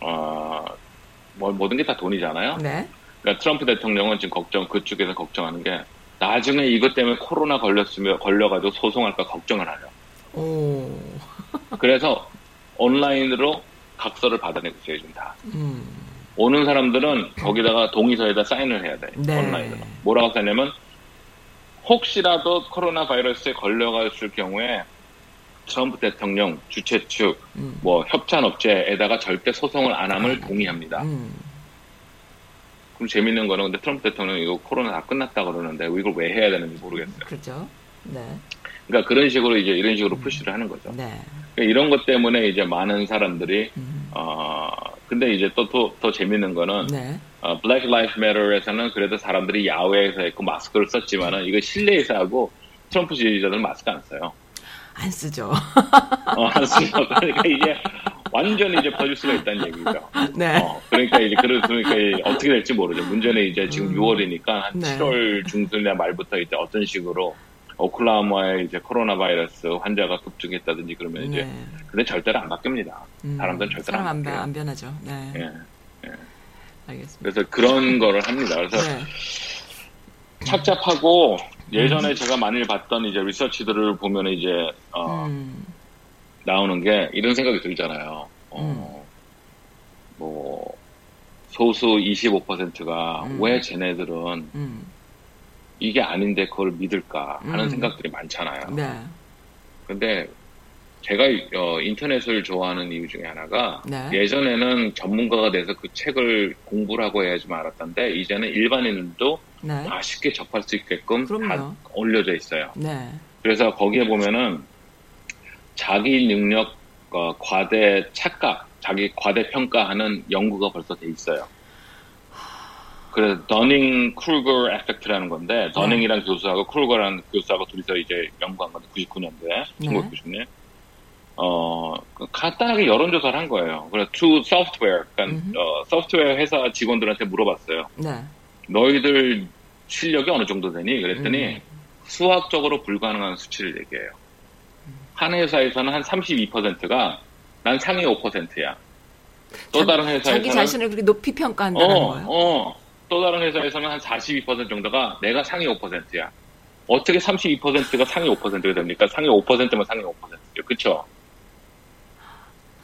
어, 뭐, 모든 게 다 돈이잖아요. 네. 그러니까 트럼프 대통령은 지금 걱정, 그쪽에서 걱정하는 게, 나중에 이것 때문에 코로나 걸렸으면, 걸려가지고 소송할까 걱정을 하죠. 오. 그래서 온라인으로 각서를 받아내고 있어요, 지금 다. 음. 오는 사람들은 거기다가 동의서에다 사인을 해야 돼. 네. 온라인으로. 뭐라고 써냐면, 혹시라도 코로나 바이러스에 걸려갔을 경우에 트럼프 대통령 주최 측, 음. 뭐 협찬업체에다가 절대 소송을 안 함을 아, 동의합니다. 음. 그럼 재밌는 거는 근데 트럼프 대통령 이거 코로나 다 끝났다 그러는데 이걸 왜 해야 되는지 모르겠어요. 그렇죠. 네. 그러니까 그런 식으로 이제 이런 식으로 음. 푸시를 하는 거죠. 네. 그러니까 이런 것 때문에 이제 많은 사람들이 음. 어 근데 이제 또또더 재밌는 거는 네. 어, Black Lives Matter에서는 그래도 사람들이 야외에서 했고 마스크를 썼지만은 이거 실내에서 하고 트럼프 지지자들은 마스크 안 써요. 안 쓰죠. 어, 안 쓰죠. 그러니까 이게 완전히 이제 퍼질 수가 있다는 얘기죠. 네. 어, 그러니까 이제 그러니까 이제 어떻게 될지 모르죠. 문제는 이제 지금 음. 6월이니까 한 네. 7월 중순이나 말부터 이제 어떤 식으로 오클라호마에 이제 코로나 바이러스 환자가 급증했다든지 그러면 네. 이제 근데 절대로 안 바뀝니다. 음, 사람들은 절대로 사람 안, 안, 변하죠. 네. 예, 예. 알겠습니다. 그래서 그런 거를 합니다. 그래서 네. 착잡하고 예전에 음. 제가 많이 봤던 이제 리서치들을 보면 이제 어, 음. 나오는 게 이런 생각이 들잖아요. 어, 음. 뭐 소수 25%가 음. 왜 쟤네들은 음. 이게 아닌데 그걸 믿을까 하는 음. 생각들이 많잖아요. 네. 근데 제가 어, 인터넷을 좋아하는 이유 중에 하나가 네. 예전에는 전문가가 돼서 그 책을 공부를 하고 해야지만 알았던데 이제는 일반인도 네. 다 쉽게 접할 수 있게끔 그럼요. 다 올려져 있어요. 네. 그래서 거기에 보면은 자기 능력 어, 과대 착각, 자기 과대 평가하는 연구가 벌써 돼 있어요. 그래서 Dunning Kruger effect라는 건데 더닝이랑 네. 교수하고 크루거라는 교수하고 둘이서 이제 연구한 건데 99년도에 1990년. 어그 간단하게 여론조사를 한 거예요. 그래서 to software, 그러니까 어, 소프트웨어 회사 직원들한테 물어봤어요. 네. 너희들 실력이 어느 정도 되니? 그랬더니 음. 수학적으로 불가능한 수치를 얘기해요. 한 회사에서는 한 32%가 난 상위 5%야. 또 다른 회사에서는 자기 자신을 그렇게 높이 평가한다는 어, 거예요. 어, 또 다른 회사에서는 한 42% 정도가 내가 상위 5%야. 어떻게 32%가 상위 5%가 됩니까? 상위 5%면 상위 5%요. 그쵸?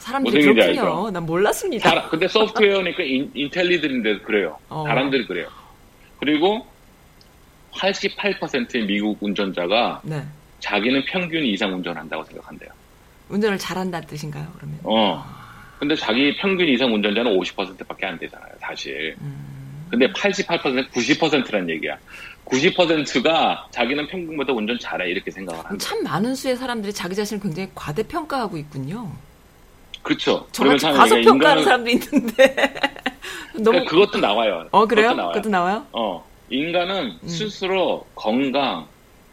사람들이 그렇군요. 난 몰랐습니다. 사 근데 소프트웨어니까 인, 인텔리들인데 그래요. 어. 사람들이 그래요. 그리고 88%의 미국 운전자가 네. 자기는 평균 이상 운전한다고 생각한대요. 운전을 잘한다는 뜻인가요, 그러면? 어. 근데 자기 평균 이상 운전자는 50%밖에 안 되잖아요, 사실. 음. 근데 88%, 90%란 얘기야. 90%가 자기는 평균보다 운전 잘해, 이렇게 생각을 합니다. 참 많은 수의 사람들이 자기 자신을 굉장히 과대평가하고 있군요. 그렇죠. 저같이 과소평가하는 사람도 있는데. 너무... 그러니까 그것도 나와요. 어, 그래요? 그것도, 나와요. 그것도 나와요? 어. 인간은 음. 스스로 건강,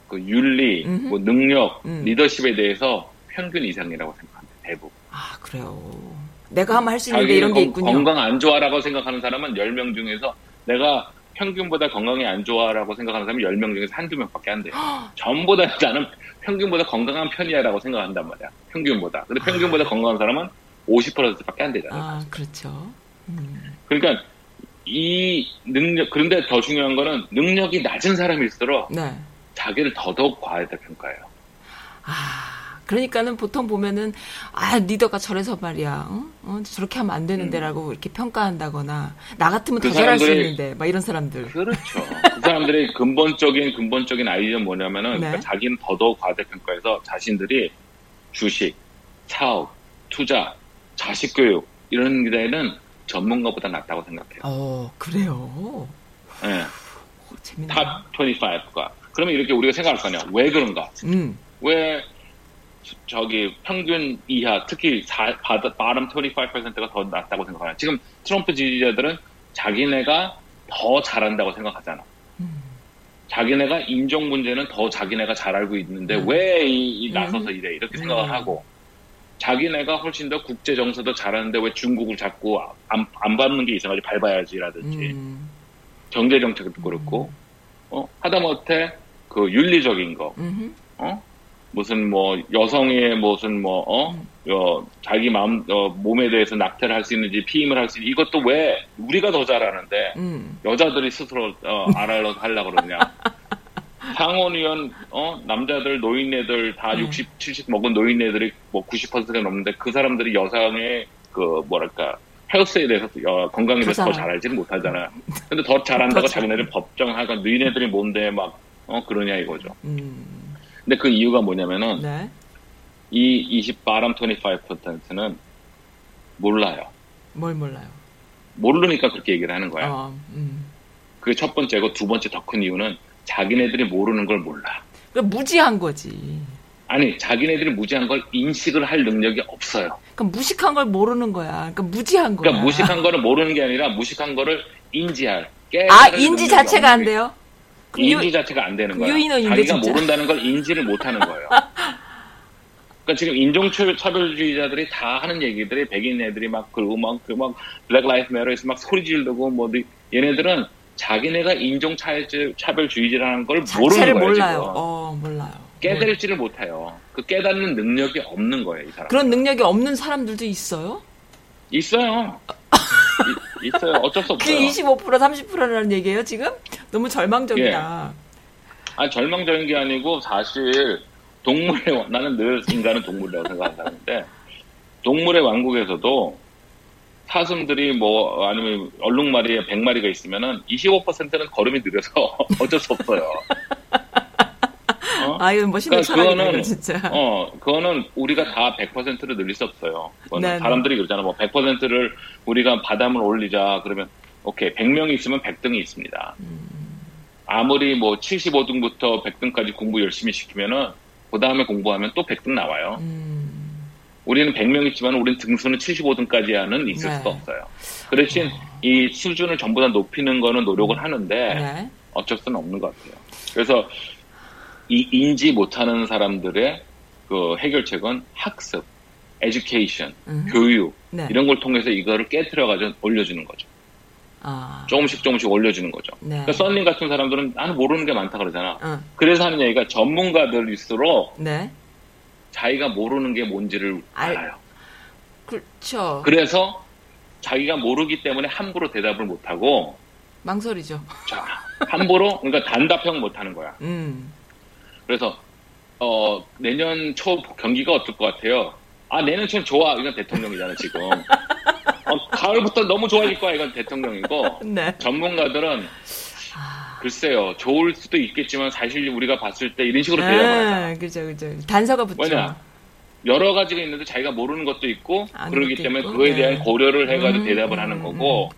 그 윤리, 뭐 능력, 음. 리더십에 대해서 평균 이상이라고 생각합니다. 대부분. 아 그래요. 내가 하면 할수 있는데 이런 게 있군요. 건강 안 좋아라고 생각하는 사람은 10명 중에서 내가 평균보다 건강이 안 좋아라고 생각하는 사람이 10명 중에서 한두 명밖에 안 돼요. 전부 다 나는 평균보다 건강한 편이야라고 생각한단 말이야. 평균보다. 근데 평균보다 아. 건강한 사람은 50%밖에 안 되잖아요. 아, 그렇죠. 음. 그러니까 이 능력 그런데 더 중요한 거는 능력이 낮은 사람일수록 네. 자기를 더더욱 과하게 평가해요. 아, 그러니까는 보통 보면은 아 리더가 저래서 말이야, 어? 어 저렇게 하면 안 되는데라고 음. 이렇게 평가한다거나 나 같으면 그 더 잘할 수 있는데 막 이런 사람들. 그렇죠. 그 사람들의 근본적인 근본적인 아이디어는 뭐냐면은 네. 그러니까 자기는 더더욱 과대 평가해서 자신들이 주식, 사업, 투자, 자식 교육 이런 데는 전문가보다 낫다고 생각해요. 어, 그래요? 네. 오, top 25가. 그러면 이렇게 우리가 생각할 거 아니야. 왜 그런가? 음. 왜 저기 평균 이하, 특히 사, bottom 25%가 더 낫다고 생각하냐. 지금 트럼프 지지자들은 자기네가 더 잘한다고 생각하잖아. 음. 자기네가 인종 문제는 더 자기네가 잘 알고 있는데 음. 왜 이, 이 나서서 음. 이래 이렇게 생각을 음. 하고 자기네가 훨씬 더 국제 정서도 잘하는데 왜 중국을 자꾸 안, 안 밟는 게 이상하지 밟아야지라든지 음. 경제 정책도 그렇고 어 하다못해 그 윤리적인 거 어? 무슨 뭐 여성의 무슨 뭐어 음. 어, 자기 마음 어, 몸에 대해서 낙태를 할 수 있는지 피임을 할 수 있는지 이것도 왜 우리가 더 잘하는데 음. 여자들이 스스로 어, 알아서 하려고 그러냐 상원의원 어 남자들 노인네들 다 음. 60, 70 먹은 노인네들이 뭐 90%가 넘는데 그 사람들이 여성의 그 뭐랄까 헬스에 대해서 어, 건강에 대해서 더 잘 알지는 못하잖아요. 근데 더 잘한다고 자기네들 법정하고 너희네들이 뭔데 막 어 그러냐 이거죠. 음. 근데 그 이유가 뭐냐면은 네. 이 20, 바람 25%는 몰라요. 뭘 몰라요? 모르니까 그렇게 얘기를 하는 거야. 어, 음. 그게 첫 번째고 두 번째 더 큰 이유는 자기네들이 모르는 걸 몰라. 그 무지한 거지. 아니, 자기네들이 무지한 걸 인식을 할 능력이 없어요. 그러니까 무식한 걸 모르는 거야. 그러니까 무지한 거야. 그러니까 무식한 거를 모르는 게 아니라 무식한 거를 인지할. 아, 인지 자체가 안 돼요? 인지 유, 자체가 안 되는 거야. 유인원인데, 자기가 진짜. 모른다는 걸 인지를 못 하는 거예요. 그러니까 지금 인종차별주의자들이 다 하는 얘기들이 백인 애들이 막 그러고 막 그 막 Black Lives Matter에서 막 소리 지르고 뭐 얘네들은 자기네가 인종 차별주의라는 걸 모르는 거예요. 몰라요. 지금. 어, 몰라요. 깨달지를 네. 못해요. 그 깨닫는 능력이 없는 거예요, 이 사람. 그런 능력이 없는 사람들도 있어요? 있어요. 이, 있어요. 어쩔 수 없어요. 그 25% 30%라는 얘기예요, 지금? 너무 절망적이다. 예. 아 절망적인 게 아니고 사실 동물의 나는 늘 인간은 동물이라고 생각하는데 동물의 왕국에서도 사슴들이 뭐 아니면 얼룩말이에 100마리가 있으면은 25%는 걸음이 느려서 어쩔 수 없어요. 어? 아, 이건 멋있는 그러니까 그거는 진짜. 어, 그거는 우리가 다 100%를 늘릴 수 없어요. 네, 네, 사람들이 그러잖아. 뭐 100%를 우리가 바담을 올리자 그러면 오케이 100명이 있으면 100등이 있습니다. 음. 아무리 뭐 75등부터 100등까지 공부 열심히 시키면은 그 다음에 공부하면 또 100등 나와요. 음. 우리는 100명 있지만 우리는 등수는 75등까지는 있을 네. 수가 없어요. 그 대신 어. 이 수준을 전부 다 높이는 거는 노력을 하는데 네. 어쩔 수는 없는 것 같아요. 그래서 이 인지 못하는 사람들의 그 해결책은 학습, education, 음. 교육 네. 이런 걸 통해서 이거를 깨뜨려가지고 올려주는 거죠. 아. 조금씩 조금씩 올려주는 거죠. 네. 그러니까 썬님 같은 사람들은 나는 모르는 게 많다 그러잖아. 어. 그래서 하는 얘기가 전문가들일수록 네. 자기가 모르는 게 뭔지를 알... 알아요. 그렇죠. 그래서 자기가 모르기 때문에 함부로 대답을 못 하고 망설이죠. 자, 함부로 그러니까 단답형 못 하는 거야. 음. 그래서 어, 내년 초 경기가 어떨 것 같아요? 아 내년 초 좋아 이건 대통령이잖아 지금. 어, 가을부터 너무 좋아질 거야 이건 대통령이고 네. 전문가들은 아. 글쎄요 좋을 수도 있겠지만 사실 우리가 봤을 때 이런 식으로 대답을 아, 그죠 그죠 단서가 붙죠. 왜냐 여러 가지가 있는데 자기가 모르는 것도 있고 그러기 때문에 있고. 그거에 대한 네. 고려를 해가지고 음, 대답을 음, 하는 거고 음.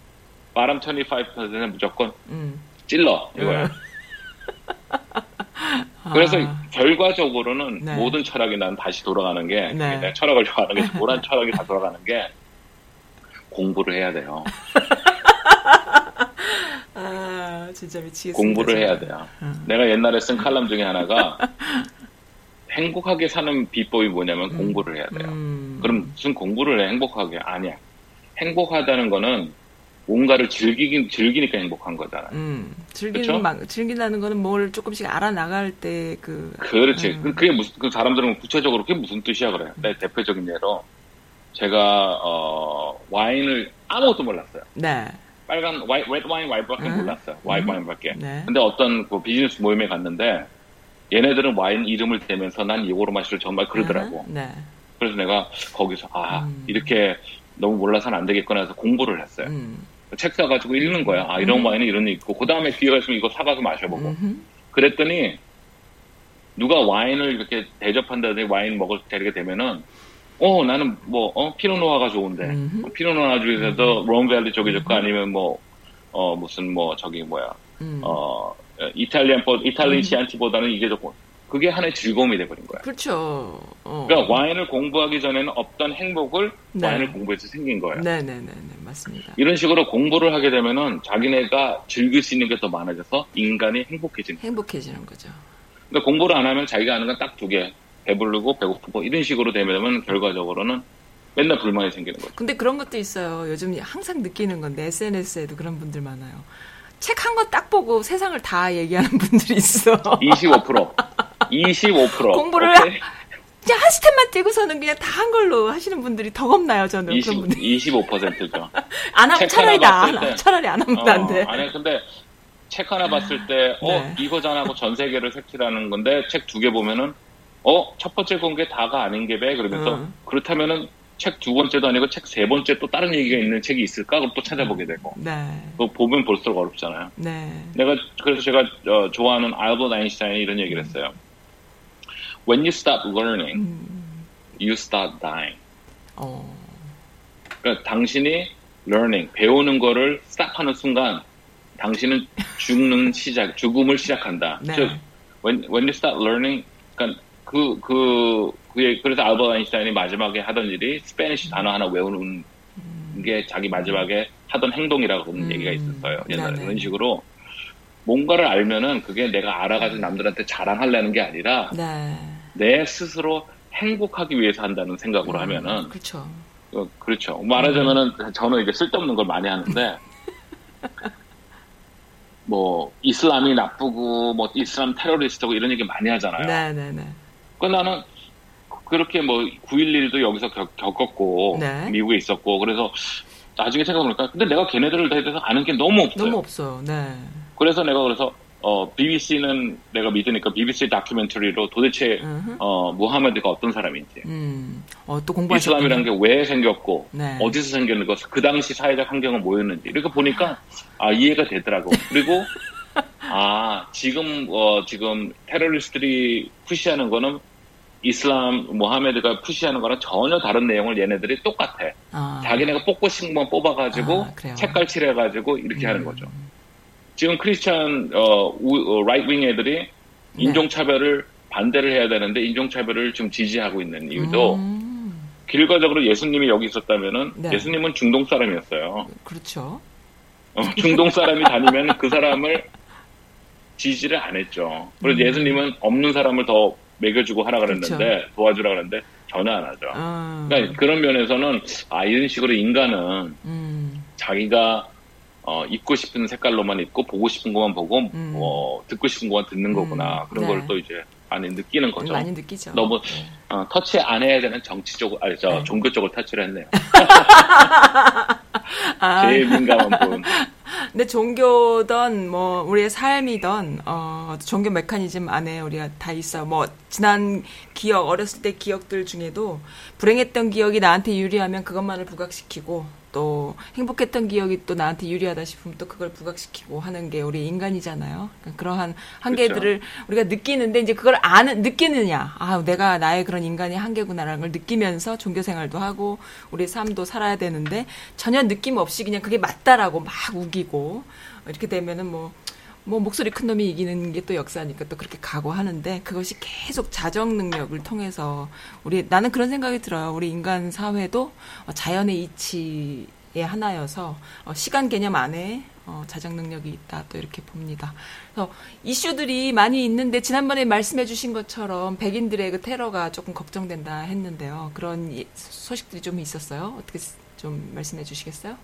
바람 25%는 무조건 음. 찔러 이거야. 음. 그래서 아. 결과적으로는 네. 모든 철학이 난 다시 돌아가는 게 네. 철학을 좋아하는 게 모란 철학이 다 돌아가는 게 공부를 해야 돼요. 아, 진짜 미치겠습니다. 공부를 진짜. 해야 돼요. 음. 내가 옛날에 쓴 칼럼 중에 하나가 행복하게 사는 비법이 뭐냐면 음. 공부를 해야 돼요. 음. 그럼 무슨 공부를 해 행복하게 아니야. 행복하다는 거는 뭔가를 즐기긴 즐기니까 행복한 거잖아요. 음, 즐기는 막, 즐긴다는 거는 뭘 조금씩 알아 나갈 때 그. 그렇지. 음. 그게 무슨 그 사람들은 구체적으로 그게 무슨 뜻이야 그래요. 내 대표적인 예로 제가 어, 와인을 아무것도 몰랐어요. 네. 빨간 와이, 레드 와인 와인밖에 음. 몰랐어요. 와인 음. 와인밖에. 네. 근데 어떤 그 비즈니스 모임에 갔는데 얘네들은 와인 이름을 대면서 난 이거로 마시를 정말 그러더라고. 네. 그래서 내가 거기서 아 음. 이렇게 너무 몰라서는 안 되겠구나 해서 공부를 했어요. 음. 책 사가지고 읽는 거야. 아 이런 음. 와인은 이런 게 있고 그 다음에 기회가 있으면 이거 사가서 마셔보고. 그랬더니 누가 와인을 이렇게 대접한다든지 와인 먹을 때게 되면은 어 나는 뭐 어 피노노아가 좋은데 음 Pinot Noir 중에서도 Rhone Valley 쪽이 좋고 아니면 뭐 어 무슨 뭐 저기 뭐야 음. 어 이탈리안 포 이탈리안 시안티보다는 이게 좋고 그게 하나의 즐거움이 돼버린 거야. 그렇죠. 어. 그러니까 와인을 공부하기 전에는 없던 행복을 네. 와인을 공부해서 생긴 거예요. 네네네 네, 네, 맞습니다. 이런 식으로 공부를 하게 되면은 자기네가 즐길 수 있는 게 더 많아져서 인간이 행복해지는. 행복해지는 거죠. 근데 공부를 안 하면 자기가 아는 건 딱 두 개. 배부르고 배고프고 이런 식으로 되면 결과적으로는 맨날 불만이 생기는 거죠. 근데 그런 것도 있어요. 요즘 항상 느끼는 건데 SNS에도 그런 분들 많아요. 책 한 권 딱 보고 세상을 다 얘기하는 분들이 있어. 25%. 25%. 공부를 오케이. 한 스텝만 떼고서는 그냥 다 한 걸로 하시는 분들이 더 겁나요, 저는. 20, 그런 분들이. 25%죠. 안 하면 차라리 나. 차라리 안 하면 어, 안 돼. 아니, 근데 책 하나 봤을 때, 어, 네. 이거잖아 하고 전 세계를 색칠하는 건데, 책 두 개 보면은, 어, 첫 번째 공개 다가 아닌 게 배? 그러면서, 음. 그렇다면은 책 두 번째도 아니고 책 세 번째 또 다른 얘기가 있는 책이 있을까? 그럼 또 찾아보게 되고. 네. 또 보면 볼수록 어렵잖아요. 네. 내가, 그래서 제가 어, 좋아하는 알버트 아인슈타인이 이런 얘기를 했어요. When you stop learning, 음. you start dying. 어. 그러니까 당신이 learning, 배우는 거를 stop 하는 순간, 당신은 죽는 시작, 죽음을 시작한다. 네. 즉, when, when you start learning, 그러니까 그, 그, 그, 그래서 알버트 아인슈타인이 마지막에 하던 일이 Spanish 단어 하나 외우는 게 자기 마지막에 하던 행동이라고 음. 얘기가 있었어요. 옛날에. 네네. 그런 식으로 뭔가를 알면은 그게 내가 알아가지고 남들한테 자랑하려는 게 아니라 네. 내 스스로 행복하기 위해서 한다는 생각으로 음, 하면은 그렇죠. 어, 그렇죠. 말하자면은 저는 이제 쓸데없는 걸 많이 하는데 뭐 이슬람이 나쁘고 뭐 이슬람 테러리스트고 이런 얘기 많이 하잖아요. 네 네 네. 그 나는 그렇게 뭐 9.11도 여기서 겪, 겪었고 네. 미국에 있었고 그래서 나중에 생각해보니까 근데 내가 걔네들을 대해서 아는 게 너무 없어요. 너무 없어요. 네. 그래서 내가 그래서 어, BBC는 내가 믿으니까 BBC 다큐멘터리로 도대체 uh-huh. 어, 무하메드가 어떤 사람인지, 음. 어, 또 이슬람이라는 게 왜 생겼고 네. 어디서 생겼는가, 그 당시 사회적 환경은 뭐였는지 이렇게 보니까 아 이해가 되더라고. 그리고 아 지금 어, 지금 테러리스트들이 푸시하는 거는 이슬람 모하메드가 푸시하는 거랑 전혀 다른 내용을 얘네들이 똑같아. 아. 자기네가 뽑고 싶은 것만 뽑아가지고 아, 색깔 칠해가지고 이렇게 음. 하는 거죠. 지금 크리스천 어, 어 라이트윙 애들이 네. 인종차별을 반대를 해야 되는데 인종차별을 좀 지지하고 있는 이유도 음. 결과적으로 예수님이 여기 있었다면은 네. 예수님은 중동 사람이었어요. 그렇죠. 어, 중동 사람이 다니면 그 사람을 지지를 안 했죠. 그래서 음. 예수님은 없는 사람을 더 먹여주고 하라 그랬는데 그렇죠. 도와주라 그랬는데 전혀 안 하죠. 아. 그러니까 그런 면에서는 아 이런 식으로 인간은 음. 자기가 어, 입고 싶은 색깔로만 입고 보고 싶은 것만 보고 음. 어, 듣고 싶은 것만 듣는 거구나 음. 그런 네. 걸또 이제 많이 느끼는 거죠. 많이 느끼죠. 너무 네. 어, 터치 안 해야 되는 정치 쪽, 아니 저 네. 종교 쪽을 터치를 했네요. 아. 제일 민감한 부분. 근데 종교든 뭐 우리의 삶이든 어 종교 메커니즘 안에 우리가 다 있어. 뭐 지난 기억 어렸을 때 기억들 중에도 불행했던 기억이 나한테 유리하면 그것만을 부각시키고 또 행복했던 기억이 또 나한테 유리하다 싶으면 또 그걸 부각시키고 하는 게 우리 인간이잖아요. 그러니까 그러한 한계들을 그렇죠. 우리가 느끼는데 이제 그걸 아는 느끼느냐. 아, 내가 나의 그런 인간의 한계구나라는 걸 느끼면서 종교 생활도 하고 우리 삶도 살아야 되는데 전혀 느낌 없이 그냥 그게 맞다라고 막 우기고 이렇게 되면은 뭐 뭐 목소리 큰 놈이 이기는 게 또 역사니까 또 그렇게 각오하는데 그것이 계속 자정 능력을 통해서 우리 나는 그런 생각이 들어요. 우리 인간 사회도 자연의 이치의 하나여서 어, 시간 개념 안에 어, 자정 능력이 있다 또 이렇게 봅니다. 그래서 이슈들이 많이 있는데 지난번에 말씀해주신 것처럼 백인들의 그 테러가 조금 걱정된다 했는데요. 그런 소식들이 좀 있었어요. 어떻게 좀 말씀해 주시겠어요?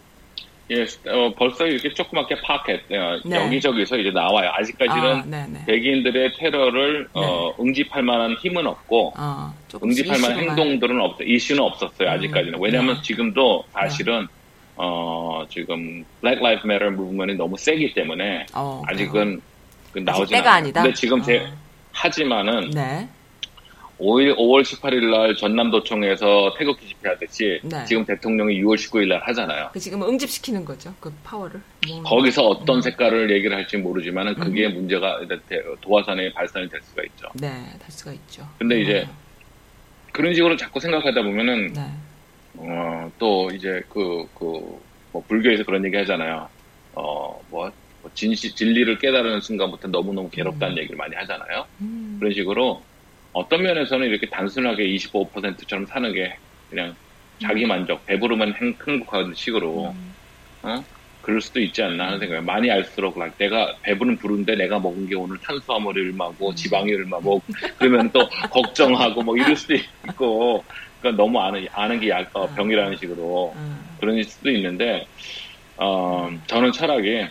예, 어, 벌써 이렇게 조그맣게 파켓 어, 네. 여기저기서 이제 나와요. 아직까지는 아, 네, 네. 백인들의 테러를 어, 네. 어, 응집할 만한 힘은 없고 아, 응집할 만한 행동들은 없어 이슈는 없었어요. 아직까지는. 음, 왜냐하면 네. 지금도 사실은 어, 지금 Black Lives Matter 무브먼이 너무 세기 때문에 어, 아직은 그 나오지 않아요. 아니다. 근데 지금 제 어. 하지만은 5일, 5월 18일 날 전남도청에서 태극기 집회하듯이 네. 지금 대통령이 6월 19일 날 하잖아요. 그 지금 응집시키는 거죠. 그 파워를. 뭐. 거기서 어떤 음. 색깔을 얘기를 할지 모르지만은 그게 음. 문제가 도화산에 발산이 될 수가 있죠. 네, 될 수가 있죠. 근데 음. 이제 그런 식으로 자꾸 생각하다 보면은 네. 어, 또 이제 그, 그, 뭐 불교에서 그런 얘기 하잖아요. 어, 뭐, 뭐 진실, 진리를 깨달은 순간부터 너무너무 괴롭다는 음. 얘기를 많이 하잖아요. 음. 그런 식으로 어떤 면에서는 이렇게 단순하게 25%처럼 사는 게 그냥 자기 음. 만족, 배부르면 행, 복하는 식으로, 음. 어? 그럴 수도 있지 않나 하는 생각이 많이 알수록 like, 내가 배부른 부른데 내가 먹은 게 오늘 탄수화물이 얼마고 음. 지방이 얼마고 그러면 또 걱정하고 뭐 이럴 수도 있고 그러니까 너무 아는 아는 게 약, 어, 병이라는 식으로 그런 수도 있는데 어, 저는 차라리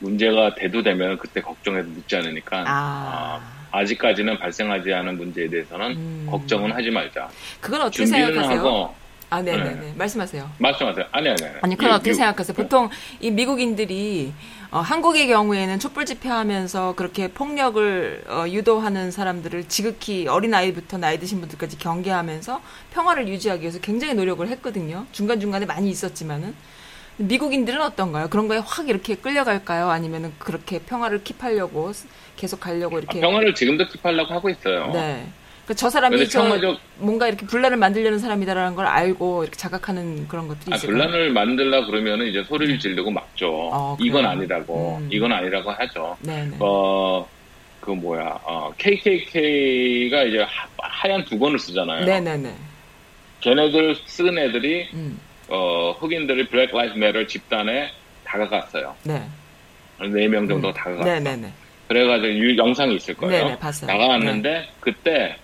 문제가 대두되면 그때 걱정해도 늦지 않으니까 아. 어, 아직까지는 발생하지 않은 문제에 대해서는 음. 걱정은 하지 말자. 그건 어떻게 생각하세요? 하고, 아, 네네네. 네. 네. 말씀하세요. 말씀하세요. 아니, 아니, 아니. 아니, 그건 유, 어떻게 유, 생각하세요? 보통 이 미국인들이 어, 한국의 경우에는 촛불 집회하면서 그렇게 폭력을 어, 유도하는 사람들을 지극히 어린아이부터 나이 드신 분들까지 경계하면서 평화를 유지하기 위해서 굉장히 노력을 했거든요. 중간중간에 많이 있었지만은. 미국인들은 어떤가요? 그런 거에 확 이렇게 끌려갈까요? 아니면 그렇게 평화를 킵하려고 계속 가려고 이렇게 아, 평화를 지금도 keep하려고 하고 있어요. 네. 그러니까 저 사람이 저 평화적... 뭔가 이렇게 분란을 만들려는 사람이다라는 걸 알고 이렇게 자각하는 그런 것들이 아, 있어요. 분란을 만들라 그러면은 이제 소리를 지르고 막죠. 어, 이건 아니라고, 음. 이건 아니라고 하죠. 네네. 어, 그 뭐야, 어, KKK가 이제 하얀 두건을 쓰잖아요. 네네네. 걔네들 쓴 애들이 음. 어, 흑인들이 Black Lives Matter 집단에 다가갔어요. 네. 네명 정도 음. 다가갔어요. 네네네. 그래가지고 유, 영상이 있을 거예요. 네네, 봤어요. 다가왔는데 네. 그때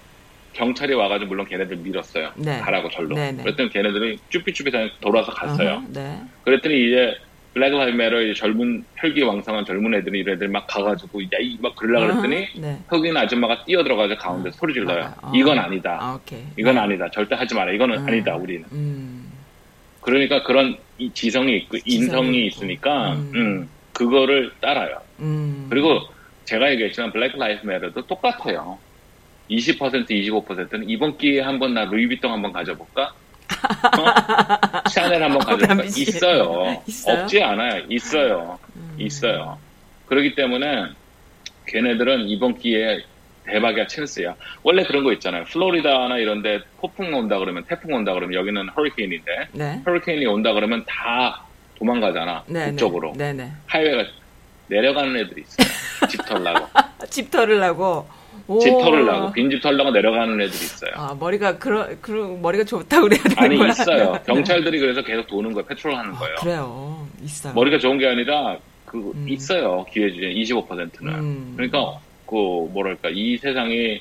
경찰이 와가지고 물론 걔네들 밀었어요. 네. 가라고 절로. 네네. 그랬더니 걔네들이 쭈삐쭈삐 돌아서 갔어요. 어허, 네. 그랬더니 이제 Black Lives Matter 젊은 혈기 왕성한 젊은 애들이 이런 애들 막 가가지고 야이 막 그러려 그랬더니 네. 흑인 아줌마가 뛰어 들어가서 가운데 어. 소리 질러요. 어. 이건 아니다. 아, 이건 네. 아니다. 절대 하지 마라. 이거는 음. 아니다. 우리는. 음. 그러니까 그런 지성이 있고 인성이 있으니까 음. 음. 그거를 따라요. 음. 그리고 제가 얘기했지만 Black Lives Matter도 똑같아요. 20% 25%는 이번 기회에 한번 나 루이비통 한번 가져볼까? 어? 샤넬 한번 가져볼까? 있어요. 있어요. 없지 않아요. 있어요. 음. 있어요. 그렇기 때문에 걔네들은 이번 기회에 대박이야 찬스야. 원래 그런 거 있잖아요. 플로리다나 이런데 폭풍 온다 그러면 태풍 온다 그러면 여기는 허리케인인데 네. 허리케인이 온다 그러면 다 도망가잖아. 네, 북쪽으로. 네, 네. 하이웨이가 내려가는 애들이 있어요. 집 털라고. 집 털으려고. 집 털으려고 빈집 털려고 내려가는 애들이 있어요. 아 머리가 그러 그 머리가 좋다고 그래야 되는 아니 거야? 있어요. 경찰들이 그래서 계속 도는 거예요. 패트롤 하는 아, 거예요. 아, 그래요. 있어요. 머리가 좋은 게 아니라 그 음. 있어요. 기회 주에 25%는. 음. 그러니까 그 뭐랄까 이 세상이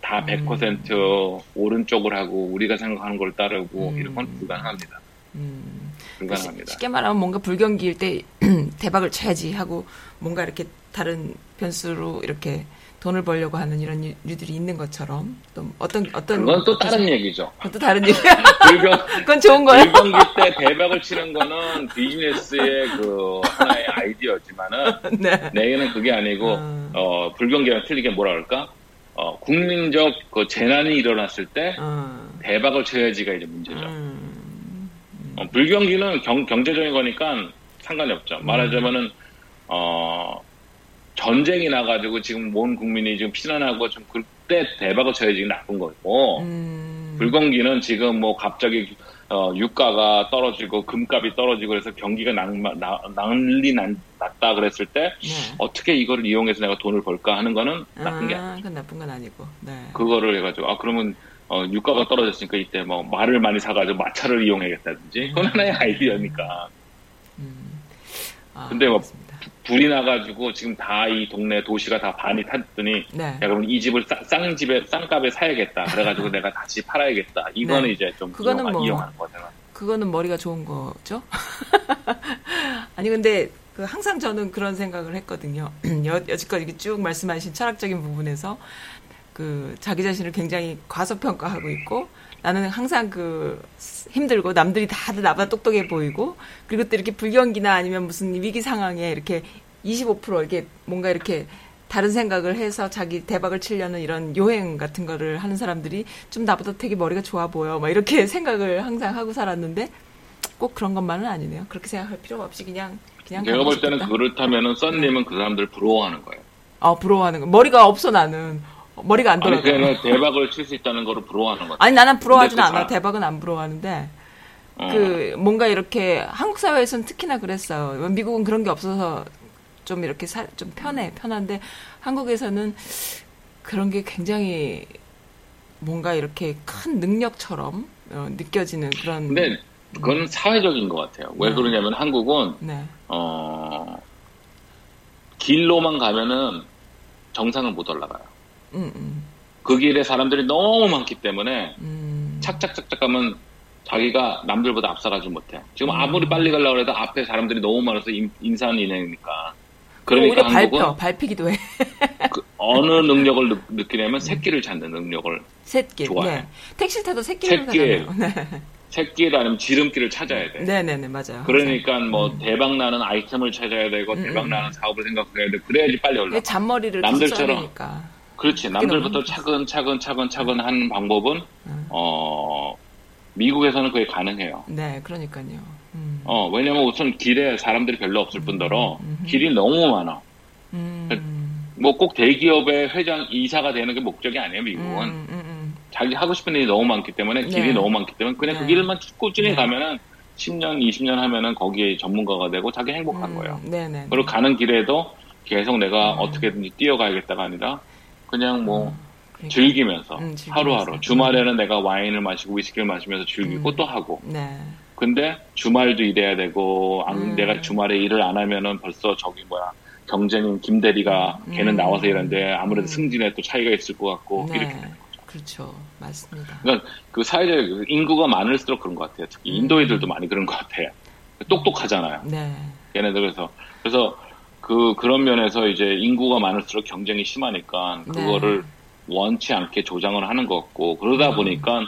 다 100% 음. 오른쪽을 하고 우리가 생각하는 걸 따르고 음. 이런 건 불가능합니다. 음. 불가능합니다. 쉽게 말하면 뭔가 불경기일 때 대박을 쳐야지 하고 뭔가 이렇게 다른 변수로 이렇게 돈을 벌려고 하는 이런 유들이 있는 것처럼 또 어떤 어떤 그건 또 다른 얘기죠. 또 다른 얘기야. 불경 그건 좋은 거예요. 불경기 때 대박을 치는 거는 비즈니스의 그 하나의 아이디어지만은 네. 내게는 그게 아니고 음. 어 불경기랑 틀리게 뭐라 그럴까? 어 국민적 그 재난이 일어났을 때 음. 대박을 쳐야지가 이제 문제죠. 음. 어, 불경기는 경, 경제적인 거니까 상관이 없죠. 말하자면은 어 전쟁이 나가지고 지금 온 국민이 지금 피난하고 좀 그때 대박을 쳐야지 나쁜 거고 음. 불경기는 지금 뭐 갑자기 어, 유가가 떨어지고 금값이 떨어지고 그래서 경기가 낭, 나, 난리 난, 났다 그랬을 때 네. 어떻게 이거를 이용해서 내가 돈을 벌까 하는 거는 나쁜 아, 게 아니고 그건 나쁜 건 아니고 네. 그거를 해가지고 아 그러면 어, 유가가 떨어졌으니까 이때 뭐 말을 많이 사가지고 마차를 이용해야겠다든지 그건 하나의 아이디어니까 음. 아, 근데 뭐 알겠습니다. 불이 나가지고 지금 다 이 동네 도시가 다 반이 탔더니 네. 야 그럼 이 집을 쌍, 쌍 집에 쌍값에 사야겠다. 그래가지고 내가 다시 팔아야겠다. 이거는 네. 이제 좀 그거는 이용, 뭐, 이용하는 거잖아. 그거는 머리가 좋은 거죠. 아니 근데 그 항상 저는 그런 생각을 했거든요. 여, 여지껏 이렇게 쭉 말씀하신 철학적인 부분에서 그 자기 자신을 굉장히 과소평가하고 있고 나는 항상 그 힘들고 남들이 다들 나보다 똑똑해 보이고 그리고 또 이렇게 불경기나 아니면 무슨 위기 상황에 이렇게 25% 이렇게 뭔가 이렇게 다른 생각을 해서 자기 대박을 치려는 이런 요행 같은 거를 하는 사람들이 좀 나보다 되게 머리가 좋아 보여. 막 이렇게 생각을 항상 하고 살았는데 꼭 그런 것만은 아니네요. 그렇게 생각할 필요가 없이 그냥 그냥 제가 볼 때는 그렇다면은 썬님은 네. 그 사람들 부러워하는 거예요. 아 부러워하는 거. 머리가 없어 나는. 머리가 안 돌아가. 아니, 대박을 칠 수 있다는 거를 부러워하는 거죠. 아니, 나는 부러워하진 않아. 다... 대박은 안 부러워하는데. 어. 그, 뭔가 이렇게, 한국 사회에서는 특히나 그랬어요. 미국은 그런 게 없어서 좀 이렇게 사, 좀 편해, 편한데, 한국에서는 그런 게 굉장히 뭔가 이렇게 큰 능력처럼 어, 느껴지는 그런. 근데 그건 음. 사회적인 것 같아요. 왜 네. 그러냐면 한국은, 네. 어, 길로만 가면은 정상을 못 올라가요. 그 길에 사람들이 너무 많기 때문에 음. 착착착착 가면 자기가 남들보다 앞서가지 못해. 지금 음. 아무리 빨리 가려고 해도 앞에 사람들이 너무 많아서 인, 인산인해니까. 그러니까 한국은 밟혀, 밟히기도 해. 그 어느 능력을 느, 느끼냐면 새끼를 찾는 능력을 새끼. 좋아해. 네. 택시 타도 새끼를 새끼. 네. 새끼를 아니면 지름길을 찾아야 돼. 네네네 맞아요. 그러니까 뭐 음. 대박 나는 아이템을 찾아야 되고 음, 대박 음. 나는 사업을 생각해야 돼. 그래야지 빨리 올라. 잔머리를 남들처럼. 그렇지. 남들부터 차근차근 차근차근 하는 방법은 음. 어 미국에서는 그게 가능해요. 네, 그러니까요. 음. 어 왜냐면 우선 길에 사람들이 별로 없을 음. 뿐더러 음. 길이 너무 많아. 음. 뭐꼭 대기업의 회장 이사가 되는 게 목적이 아니에요, 미국은. 음, 자기 하고 싶은 일이 너무 많기 때문에 길이 네. 너무 많기 때문에 그냥 그 네. 그 길만 꾸준히 네. 가면은 10년, 20년 하면은 거기에 전문가가 되고 자기 행복한 거예요. 네, 네, 그리고 가는 길에도 계속 내가 어떻게든지 뛰어가야겠다가 아니라 그냥 뭐 음, 그러니까. 즐기면서, 음, 하루하루 주말에는 내가 와인을 마시고 위스키를 마시면서 즐기고 음. 또 하고 네. 근데 주말도 일해야 되고 안, 음. 내가 주말에 일을 안 하면은 벌써 저기 뭐야 경쟁인 김 대리가 음. 걔는 나와서 일하는데 아무래도 승진에 또 차이가 있을 것 같고 네. 이렇게 되는 거죠. 그렇죠, 맞습니다. 그러니까 그 사회적 인구가 많을수록 그런 것 같아요. 특히 인도애들도 많이 그런 것 같아요. 똑똑하잖아요. 네. 얘네들 그래서 그래서 그 그런 면에서 이제 인구가 많을수록 경쟁이 심하니까 그거를 네. 원치 않게 조장을 하는 것 같고 그러다 음. 보니까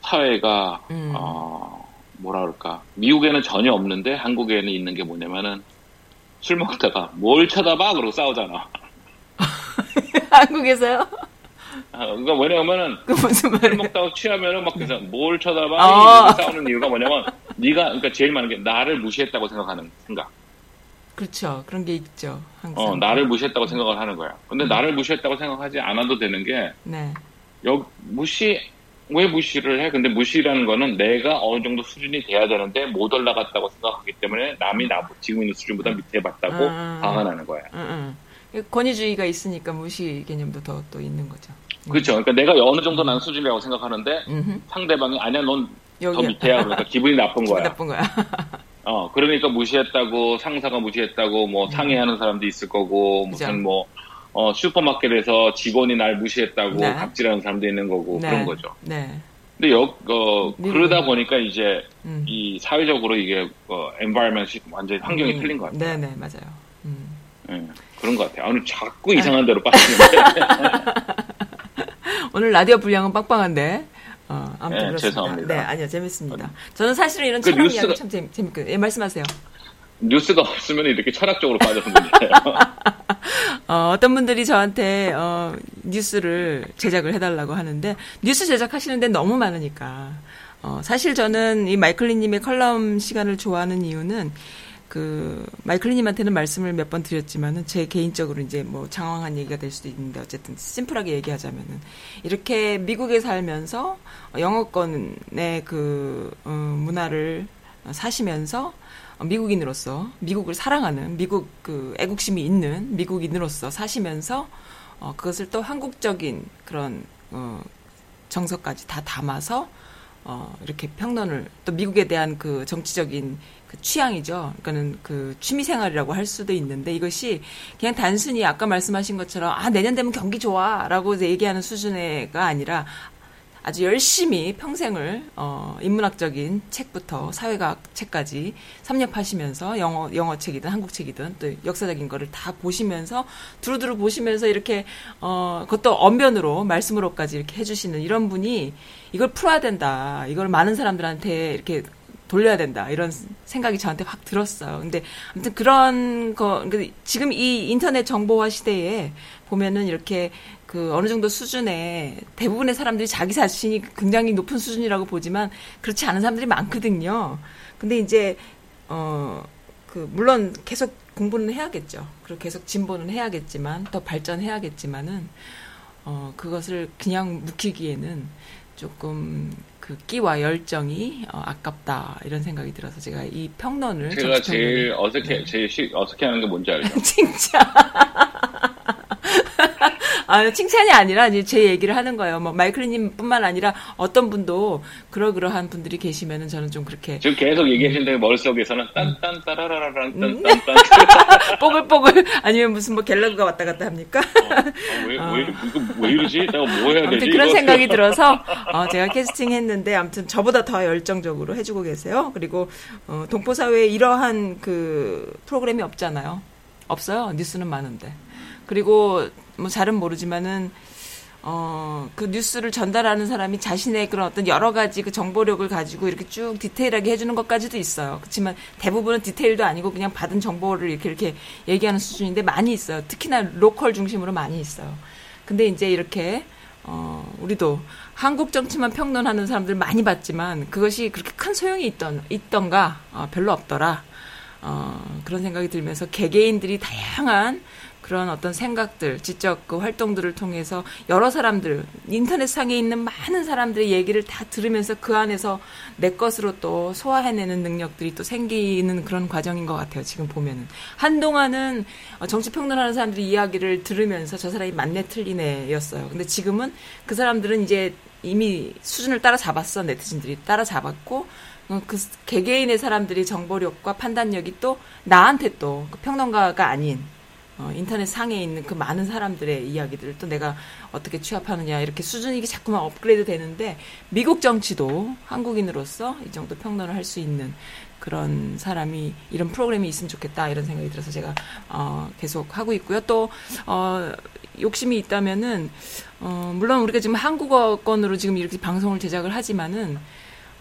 사회가 음. 어 뭐라 그럴까 미국에는 전혀 없는데 한국에는 있는 게 뭐냐면은 술 먹다가 뭘 쳐다봐 그러고 싸우잖아. 한국에서요? 아, 그러니까 뭐냐면은 그술 먹다가 취하면은 막 그래서 뭘 쳐다봐 어. 싸우는 이유가 뭐냐면 네가 그러니까 제일 많은 게 나를 무시했다고 생각하는 생각. 그렇죠. 그런 게 있죠. 항상. 어, 나를 무시했다고 생각을 하는 거야. 근데 음. 나를 무시했다고 생각하지 않아도 되는 게 네. 여 무시 왜 무시를 해? 근데 무시라는 거는 내가 어느 정도 수준이 돼야 되는데 못 올라갔다고 생각하기 때문에 남이 나 지금 있는 수준보다 밑에 봤다고 아, 화가 나는 거야. 아, 아. 권위주의가 있으니까 무시 개념도 더 또 있는 거죠. 그렇죠. 그러니까 내가 어느 정도 난 수준이라고 생각하는데 음흠. 상대방이 아니야 넌 더 밑에야 그러니까 기분이 나쁜 거야. 기분 나쁜 거야. 어 그러니까 무시했다고 상사가 무시했다고 뭐 음. 상의하는 사람도 있을 거고 무슨 그죠. 뭐 어, 슈퍼마켓에서 직원이 날 무시했다고 네. 갑질하는 사람도 있는 거고 네. 그런 거죠. 네. 근데 여, 어, 그러다 보니까 이제 음. 이 사회적으로 이게 어, 엔바이먼이 완전히 환경이 음. 틀린 것 같아요. 네네 맞아요. 음. 네, 그런 것 같아요. 오늘 자꾸 이상한 데로 빠지는데. 오늘 라디오 분량은 빵빵한데. 어, 아무튼 네, 죄송합니다. 네, 아니요, 재밌습니다. 저는 사실은 이런 그 철학 뉴스가... 이야기 참 재밌, 재밌거든요. 예, 말씀하세요. 뉴스가 없으면 이렇게 철학적으로 빠져서 문제예요. 어, 어떤 분들이 저한테 어, 뉴스를 제작을 해달라고 하는데 뉴스 제작하시는 데 너무 많으니까 어, 사실 저는 이 마이클리님의 컬럼 시간을 좋아하는 이유는 그 마이클리님한테는 말씀을 몇 번 드렸지만은 제 개인적으로 이제 뭐 장황한 얘기가 될 수도 있는데 어쨌든 심플하게 얘기하자면은 이렇게 미국에 살면서 영어권의 그 어, 문화를 사시면서 미국인으로서 미국을 사랑하는 미국 그 애국심이 있는 미국인으로서 사시면서 어, 그것을 또 한국적인 그런 어, 정서까지 다 담아서 어, 이렇게 평론을 또 미국에 대한 그 정치적인 그 취향이죠. 그러니까는 그 취미 생활이라고 할 수도 있는데 이것이 그냥 단순히 아까 말씀하신 것처럼 아 내년 되면 경기 좋아라고 얘기하는 수준의가 아니라 아주 열심히 평생을 어, 인문학적인 책부터 사회과학 책까지 섭렵하시면서 영어 영어 책이든 한국 책이든 또 역사적인 거를 다 보시면서 두루두루 보시면서 이렇게 어 그것도 언변으로 말씀으로까지 이렇게 해 주시는 이런 분이 이걸 풀어야 된다. 이걸 많은 사람들한테 이렇게 돌려야 된다 이런 생각이 저한테 확 들었어요. 근데 아무튼 그런 거 지금 이 인터넷 정보화 시대에 보면은 이렇게 그 어느 정도 수준의 대부분의 사람들이 자기 자신이 굉장히 높은 수준이라고 보지만 그렇지 않은 사람들이 많거든요. 근데 이제 어 그 물론 계속 공부는 해야겠죠. 그리고 계속 진보는 해야겠지만 더 발전해야겠지만은 어 그것을 그냥 묵히기에는 조금 그 끼와 열정이 어, 아깝다 이런 생각이 들어서 제가 이 평론을 제가 제일 어색해 네. 제일 시, 어색해하는 게 뭔지 알죠? 칭찬. 아, 칭찬이 아니라 이제 제 얘기를 하는 거예요. 뭐 마이클님뿐만 아니라 어떤 분도 그러그러한 분들이 계시면은 저는 좀 그렇게 지금 계속 얘기하시는데 머릿속에서는 딴딴 따라라라란 딴딴 뽀글뽀글 아니면 무슨 뭐 갤러그가 왔다 갔다 합니까? 어, 아, 왜, 어. 왜, 이거 왜 이러지? 내가 뭐 해야 되지? 그런 생각이 들어서 어, 제가 캐스팅 했는데 아무튼 저보다 더 열정적으로 해주고 계세요. 그리고 어, 동포 사회에 이러한 그 프로그램이 없잖아요. 없어요. 뉴스는 많은데. 그리고 뭐 잘은 모르지만은 어, 그 뉴스를 전달하는 사람이 자신의 그런 어떤 여러 가지 그 정보력을 가지고 이렇게 쭉 디테일하게 해주는 것까지도 있어요. 그렇지만 대부분은 디테일도 아니고 그냥 받은 정보를 이렇게 이렇게 얘기하는 수준인데 많이 있어요. 특히나 로컬 중심으로 많이 있어요. 근데 이제 이렇게, 어, 우리도 한국 정치만 평론하는 사람들 많이 봤지만 그것이 그렇게 큰 소용이 있던, 있던가, 어, 별로 없더라. 어, 그런 생각이 들면서 개개인들이 다양한 그런 어떤 생각들, 지적 그 활동들을 통해서 여러 사람들, 인터넷 상에 있는 많은 사람들의 얘기를 다 들으면서 그 안에서 내 것으로 또 소화해내는 능력들이 또 생기는 그런 과정인 것 같아요. 지금 보면은. 한동안은 어, 정치평론하는 사람들이 이야기를 들으면서 저 사람이 맞네 틀리네 였어요. 근데 지금은 그 사람들은 이제 이미 수준을 따라잡았어. 네티즌들이 따라잡았고, 어, 그 개개인의 사람들이 정보력과 판단력이 또 나한테 또그 평론가가 아닌 어, 인터넷 상에 있는 그 많은 사람들의 이야기들을 또 내가 어떻게 취합하느냐 이렇게 수준이 자꾸만 업그레이드 되는데 미국 정치도 한국인으로서 이 정도 평론을 할 수 있는 그런 사람이 이런 프로그램이 있으면 좋겠다 이런 생각이 들어서 제가 어, 계속 하고 있고요. 또 어, 욕심이 있다면은 어, 물론 우리가 지금 한국어권으로 지금 이렇게 방송을 제작을 하지만은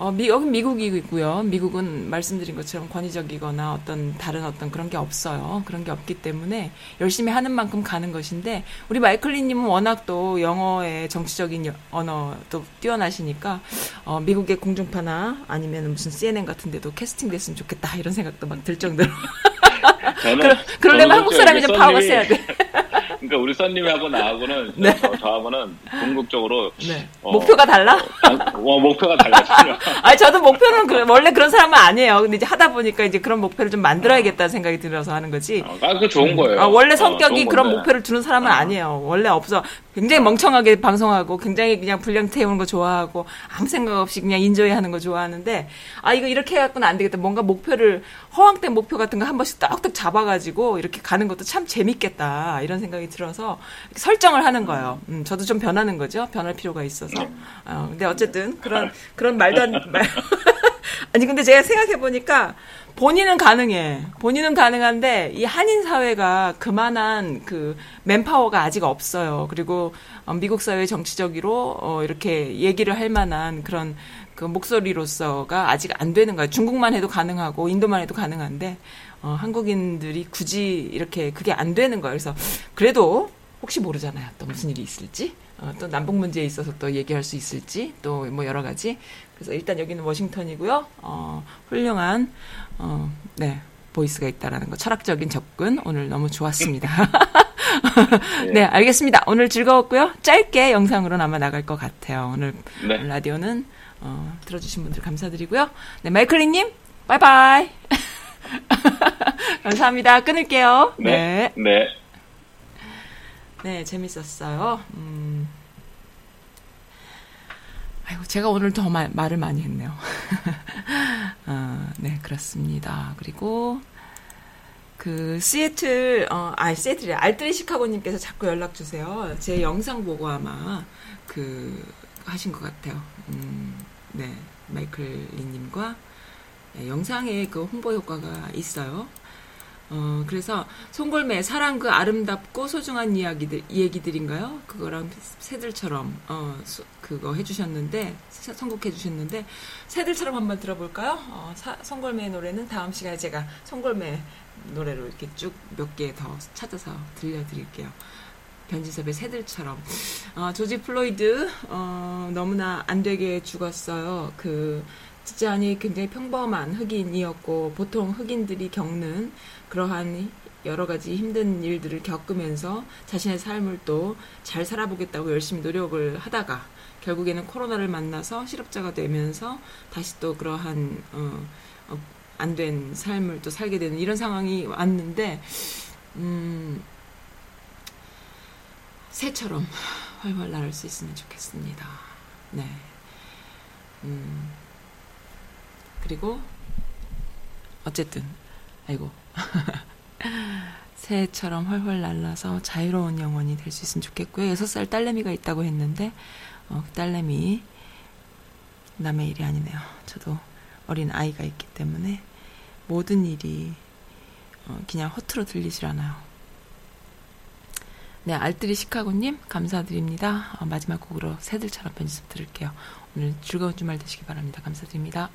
어, 미, 여기 미국이고요. 미국은 말씀드린 것처럼 권위적이거나 어떤 다른 어떤 그런 게 없어요. 그런 게 없기 때문에 열심히 하는 만큼 가는 것인데 우리 마이클리님은 워낙 또 영어의 정치적인 언어도 뛰어나시니까 어, 미국의 공중파나 아니면 무슨 CNN 같은 데도 캐스팅 됐으면 좋겠다 이런 생각도 막 들 정도로. 그러, 그러 려면 한국 사람이 좀 파워가 세야 돼. 그러니까 우리 선님하고 나하고는 네. 저, 저하고는 궁극적으로 네. 어, 목표가 달라? 어, 목표가 달라요. 아 저도 목표는 그, 원래 그런 사람은 아니에요. 근데 이제 하다 보니까 이제 그런 목표를 좀 만들어야겠다는 생각이 들어서 하는 거지. 어, 아, 그 좋은 거예요. 아, 원래 어, 성격이 그런 목표를 두는 사람은 어. 아니에요. 원래 없어. 굉장히 멍청하게 방송하고 굉장히 그냥 분량 태우는 거 좋아하고 아무 생각 없이 그냥 인조이 하는 거 좋아하는데 아 이거 이렇게 해갖고는 안 되겠다. 뭔가 목표를 허황된 목표 같은 거 한 번씩 딱딱 잡아가지고 이렇게 가는 것도 참 재밌겠다 이런 생각이 들어서 설정을 하는 거예요. 음, 저도 좀 변하는 거죠. 변할 필요가 있어서. 어, 근데 어쨌든 그런 그런 말도 안 말. 아니 근데 제가 생각해 보니까 본인은 가능해. 본인은 가능한데 이 한인 사회가 그만한 그 맨파워가 아직 없어요. 그리고 어, 미국 사회 정치적으로 어 이렇게 얘기를 할 만한 그런 그 목소리로서가 아직 안 되는 거예요. 중국만 해도 가능하고 인도만 해도 가능한데 어 한국인들이 굳이 이렇게 그게 안 되는 거예요. 그래서 그래도 혹시 모르잖아요. 또 무슨 일이 있을지. 어, 또 남북 문제에 있어서 또 얘기할 수 있을지 또 뭐 여러 가지 그래서 일단 여기는 워싱턴이고요. 어, 훌륭한 어, 네 보이스가 있다라는 거 철학적인 접근 오늘 너무 좋았습니다. 네. 네. 알겠습니다. 오늘 즐거웠고요. 짧게 영상으로는 아마 나갈 것 같아요. 오늘 네. 라디오는 어, 들어주신 분들 감사드리고요. 네, 마이클리님, 바이바이. 감사합니다. 끊을게요. 네. 네. 네, 네 재밌었어요. 음. 아이고, 제가 오늘 더 말, 말을 많이 했네요. 어, 네, 그렇습니다. 그리고, 그, 시애틀, 어, 아, 시애틀이 알트리 시카고님께서 자꾸 연락주세요. 제 영상 보고 아마, 그, 하신 것 같아요. 음, 네, 마이클 리님과 네, 영상에 그 홍보 효과가 있어요. 어, 그래서 송골매 사랑 그 아름답고 소중한 이야기들 얘기들인가요? 그거랑 새들처럼 어 소, 그거 해주셨는데 선곡해 주셨는데 새들처럼 한번 들어볼까요? 어, 사, 송골매의 노래는 다음 시간에 제가 송골매 노래로 이렇게 쭉 몇 개 더 찾아서 들려드릴게요. 변진섭의 새들처럼 어, 조지 플로이드 어, 너무나 안 되게 죽었어요. 그 지안이 굉장히 평범한 흑인이었고 보통 흑인들이 겪는 그러한 여러 가지 힘든 일들을 겪으면서 자신의 삶을 또 잘 살아보겠다고 열심히 노력을 하다가 결국에는 코로나를 만나서 실업자가 되면서 다시 또 그러한 어, 어, 안된 삶을 또 살게 되는 이런 상황이 왔는데 음, 새처럼 활활 날을 수 있으면 좋겠습니다. 네. 음, 그리고 어쨌든 아이고 새처럼 훨훨 날라서 자유로운 영혼이 될 수 있으면 좋겠고요. 6살 딸내미가 있다고 했는데 어, 그 딸내미 남의 일이 아니네요. 저도 어린 아이가 있기 때문에 모든 일이 어, 그냥 허투루 들리질 않아요. 네, 알뜰이 시카고님 감사드립니다. 어, 마지막 곡으로 새들처럼 편집 들을게요. 오늘 즐거운 주말 되시기 바랍니다. 감사드립니다.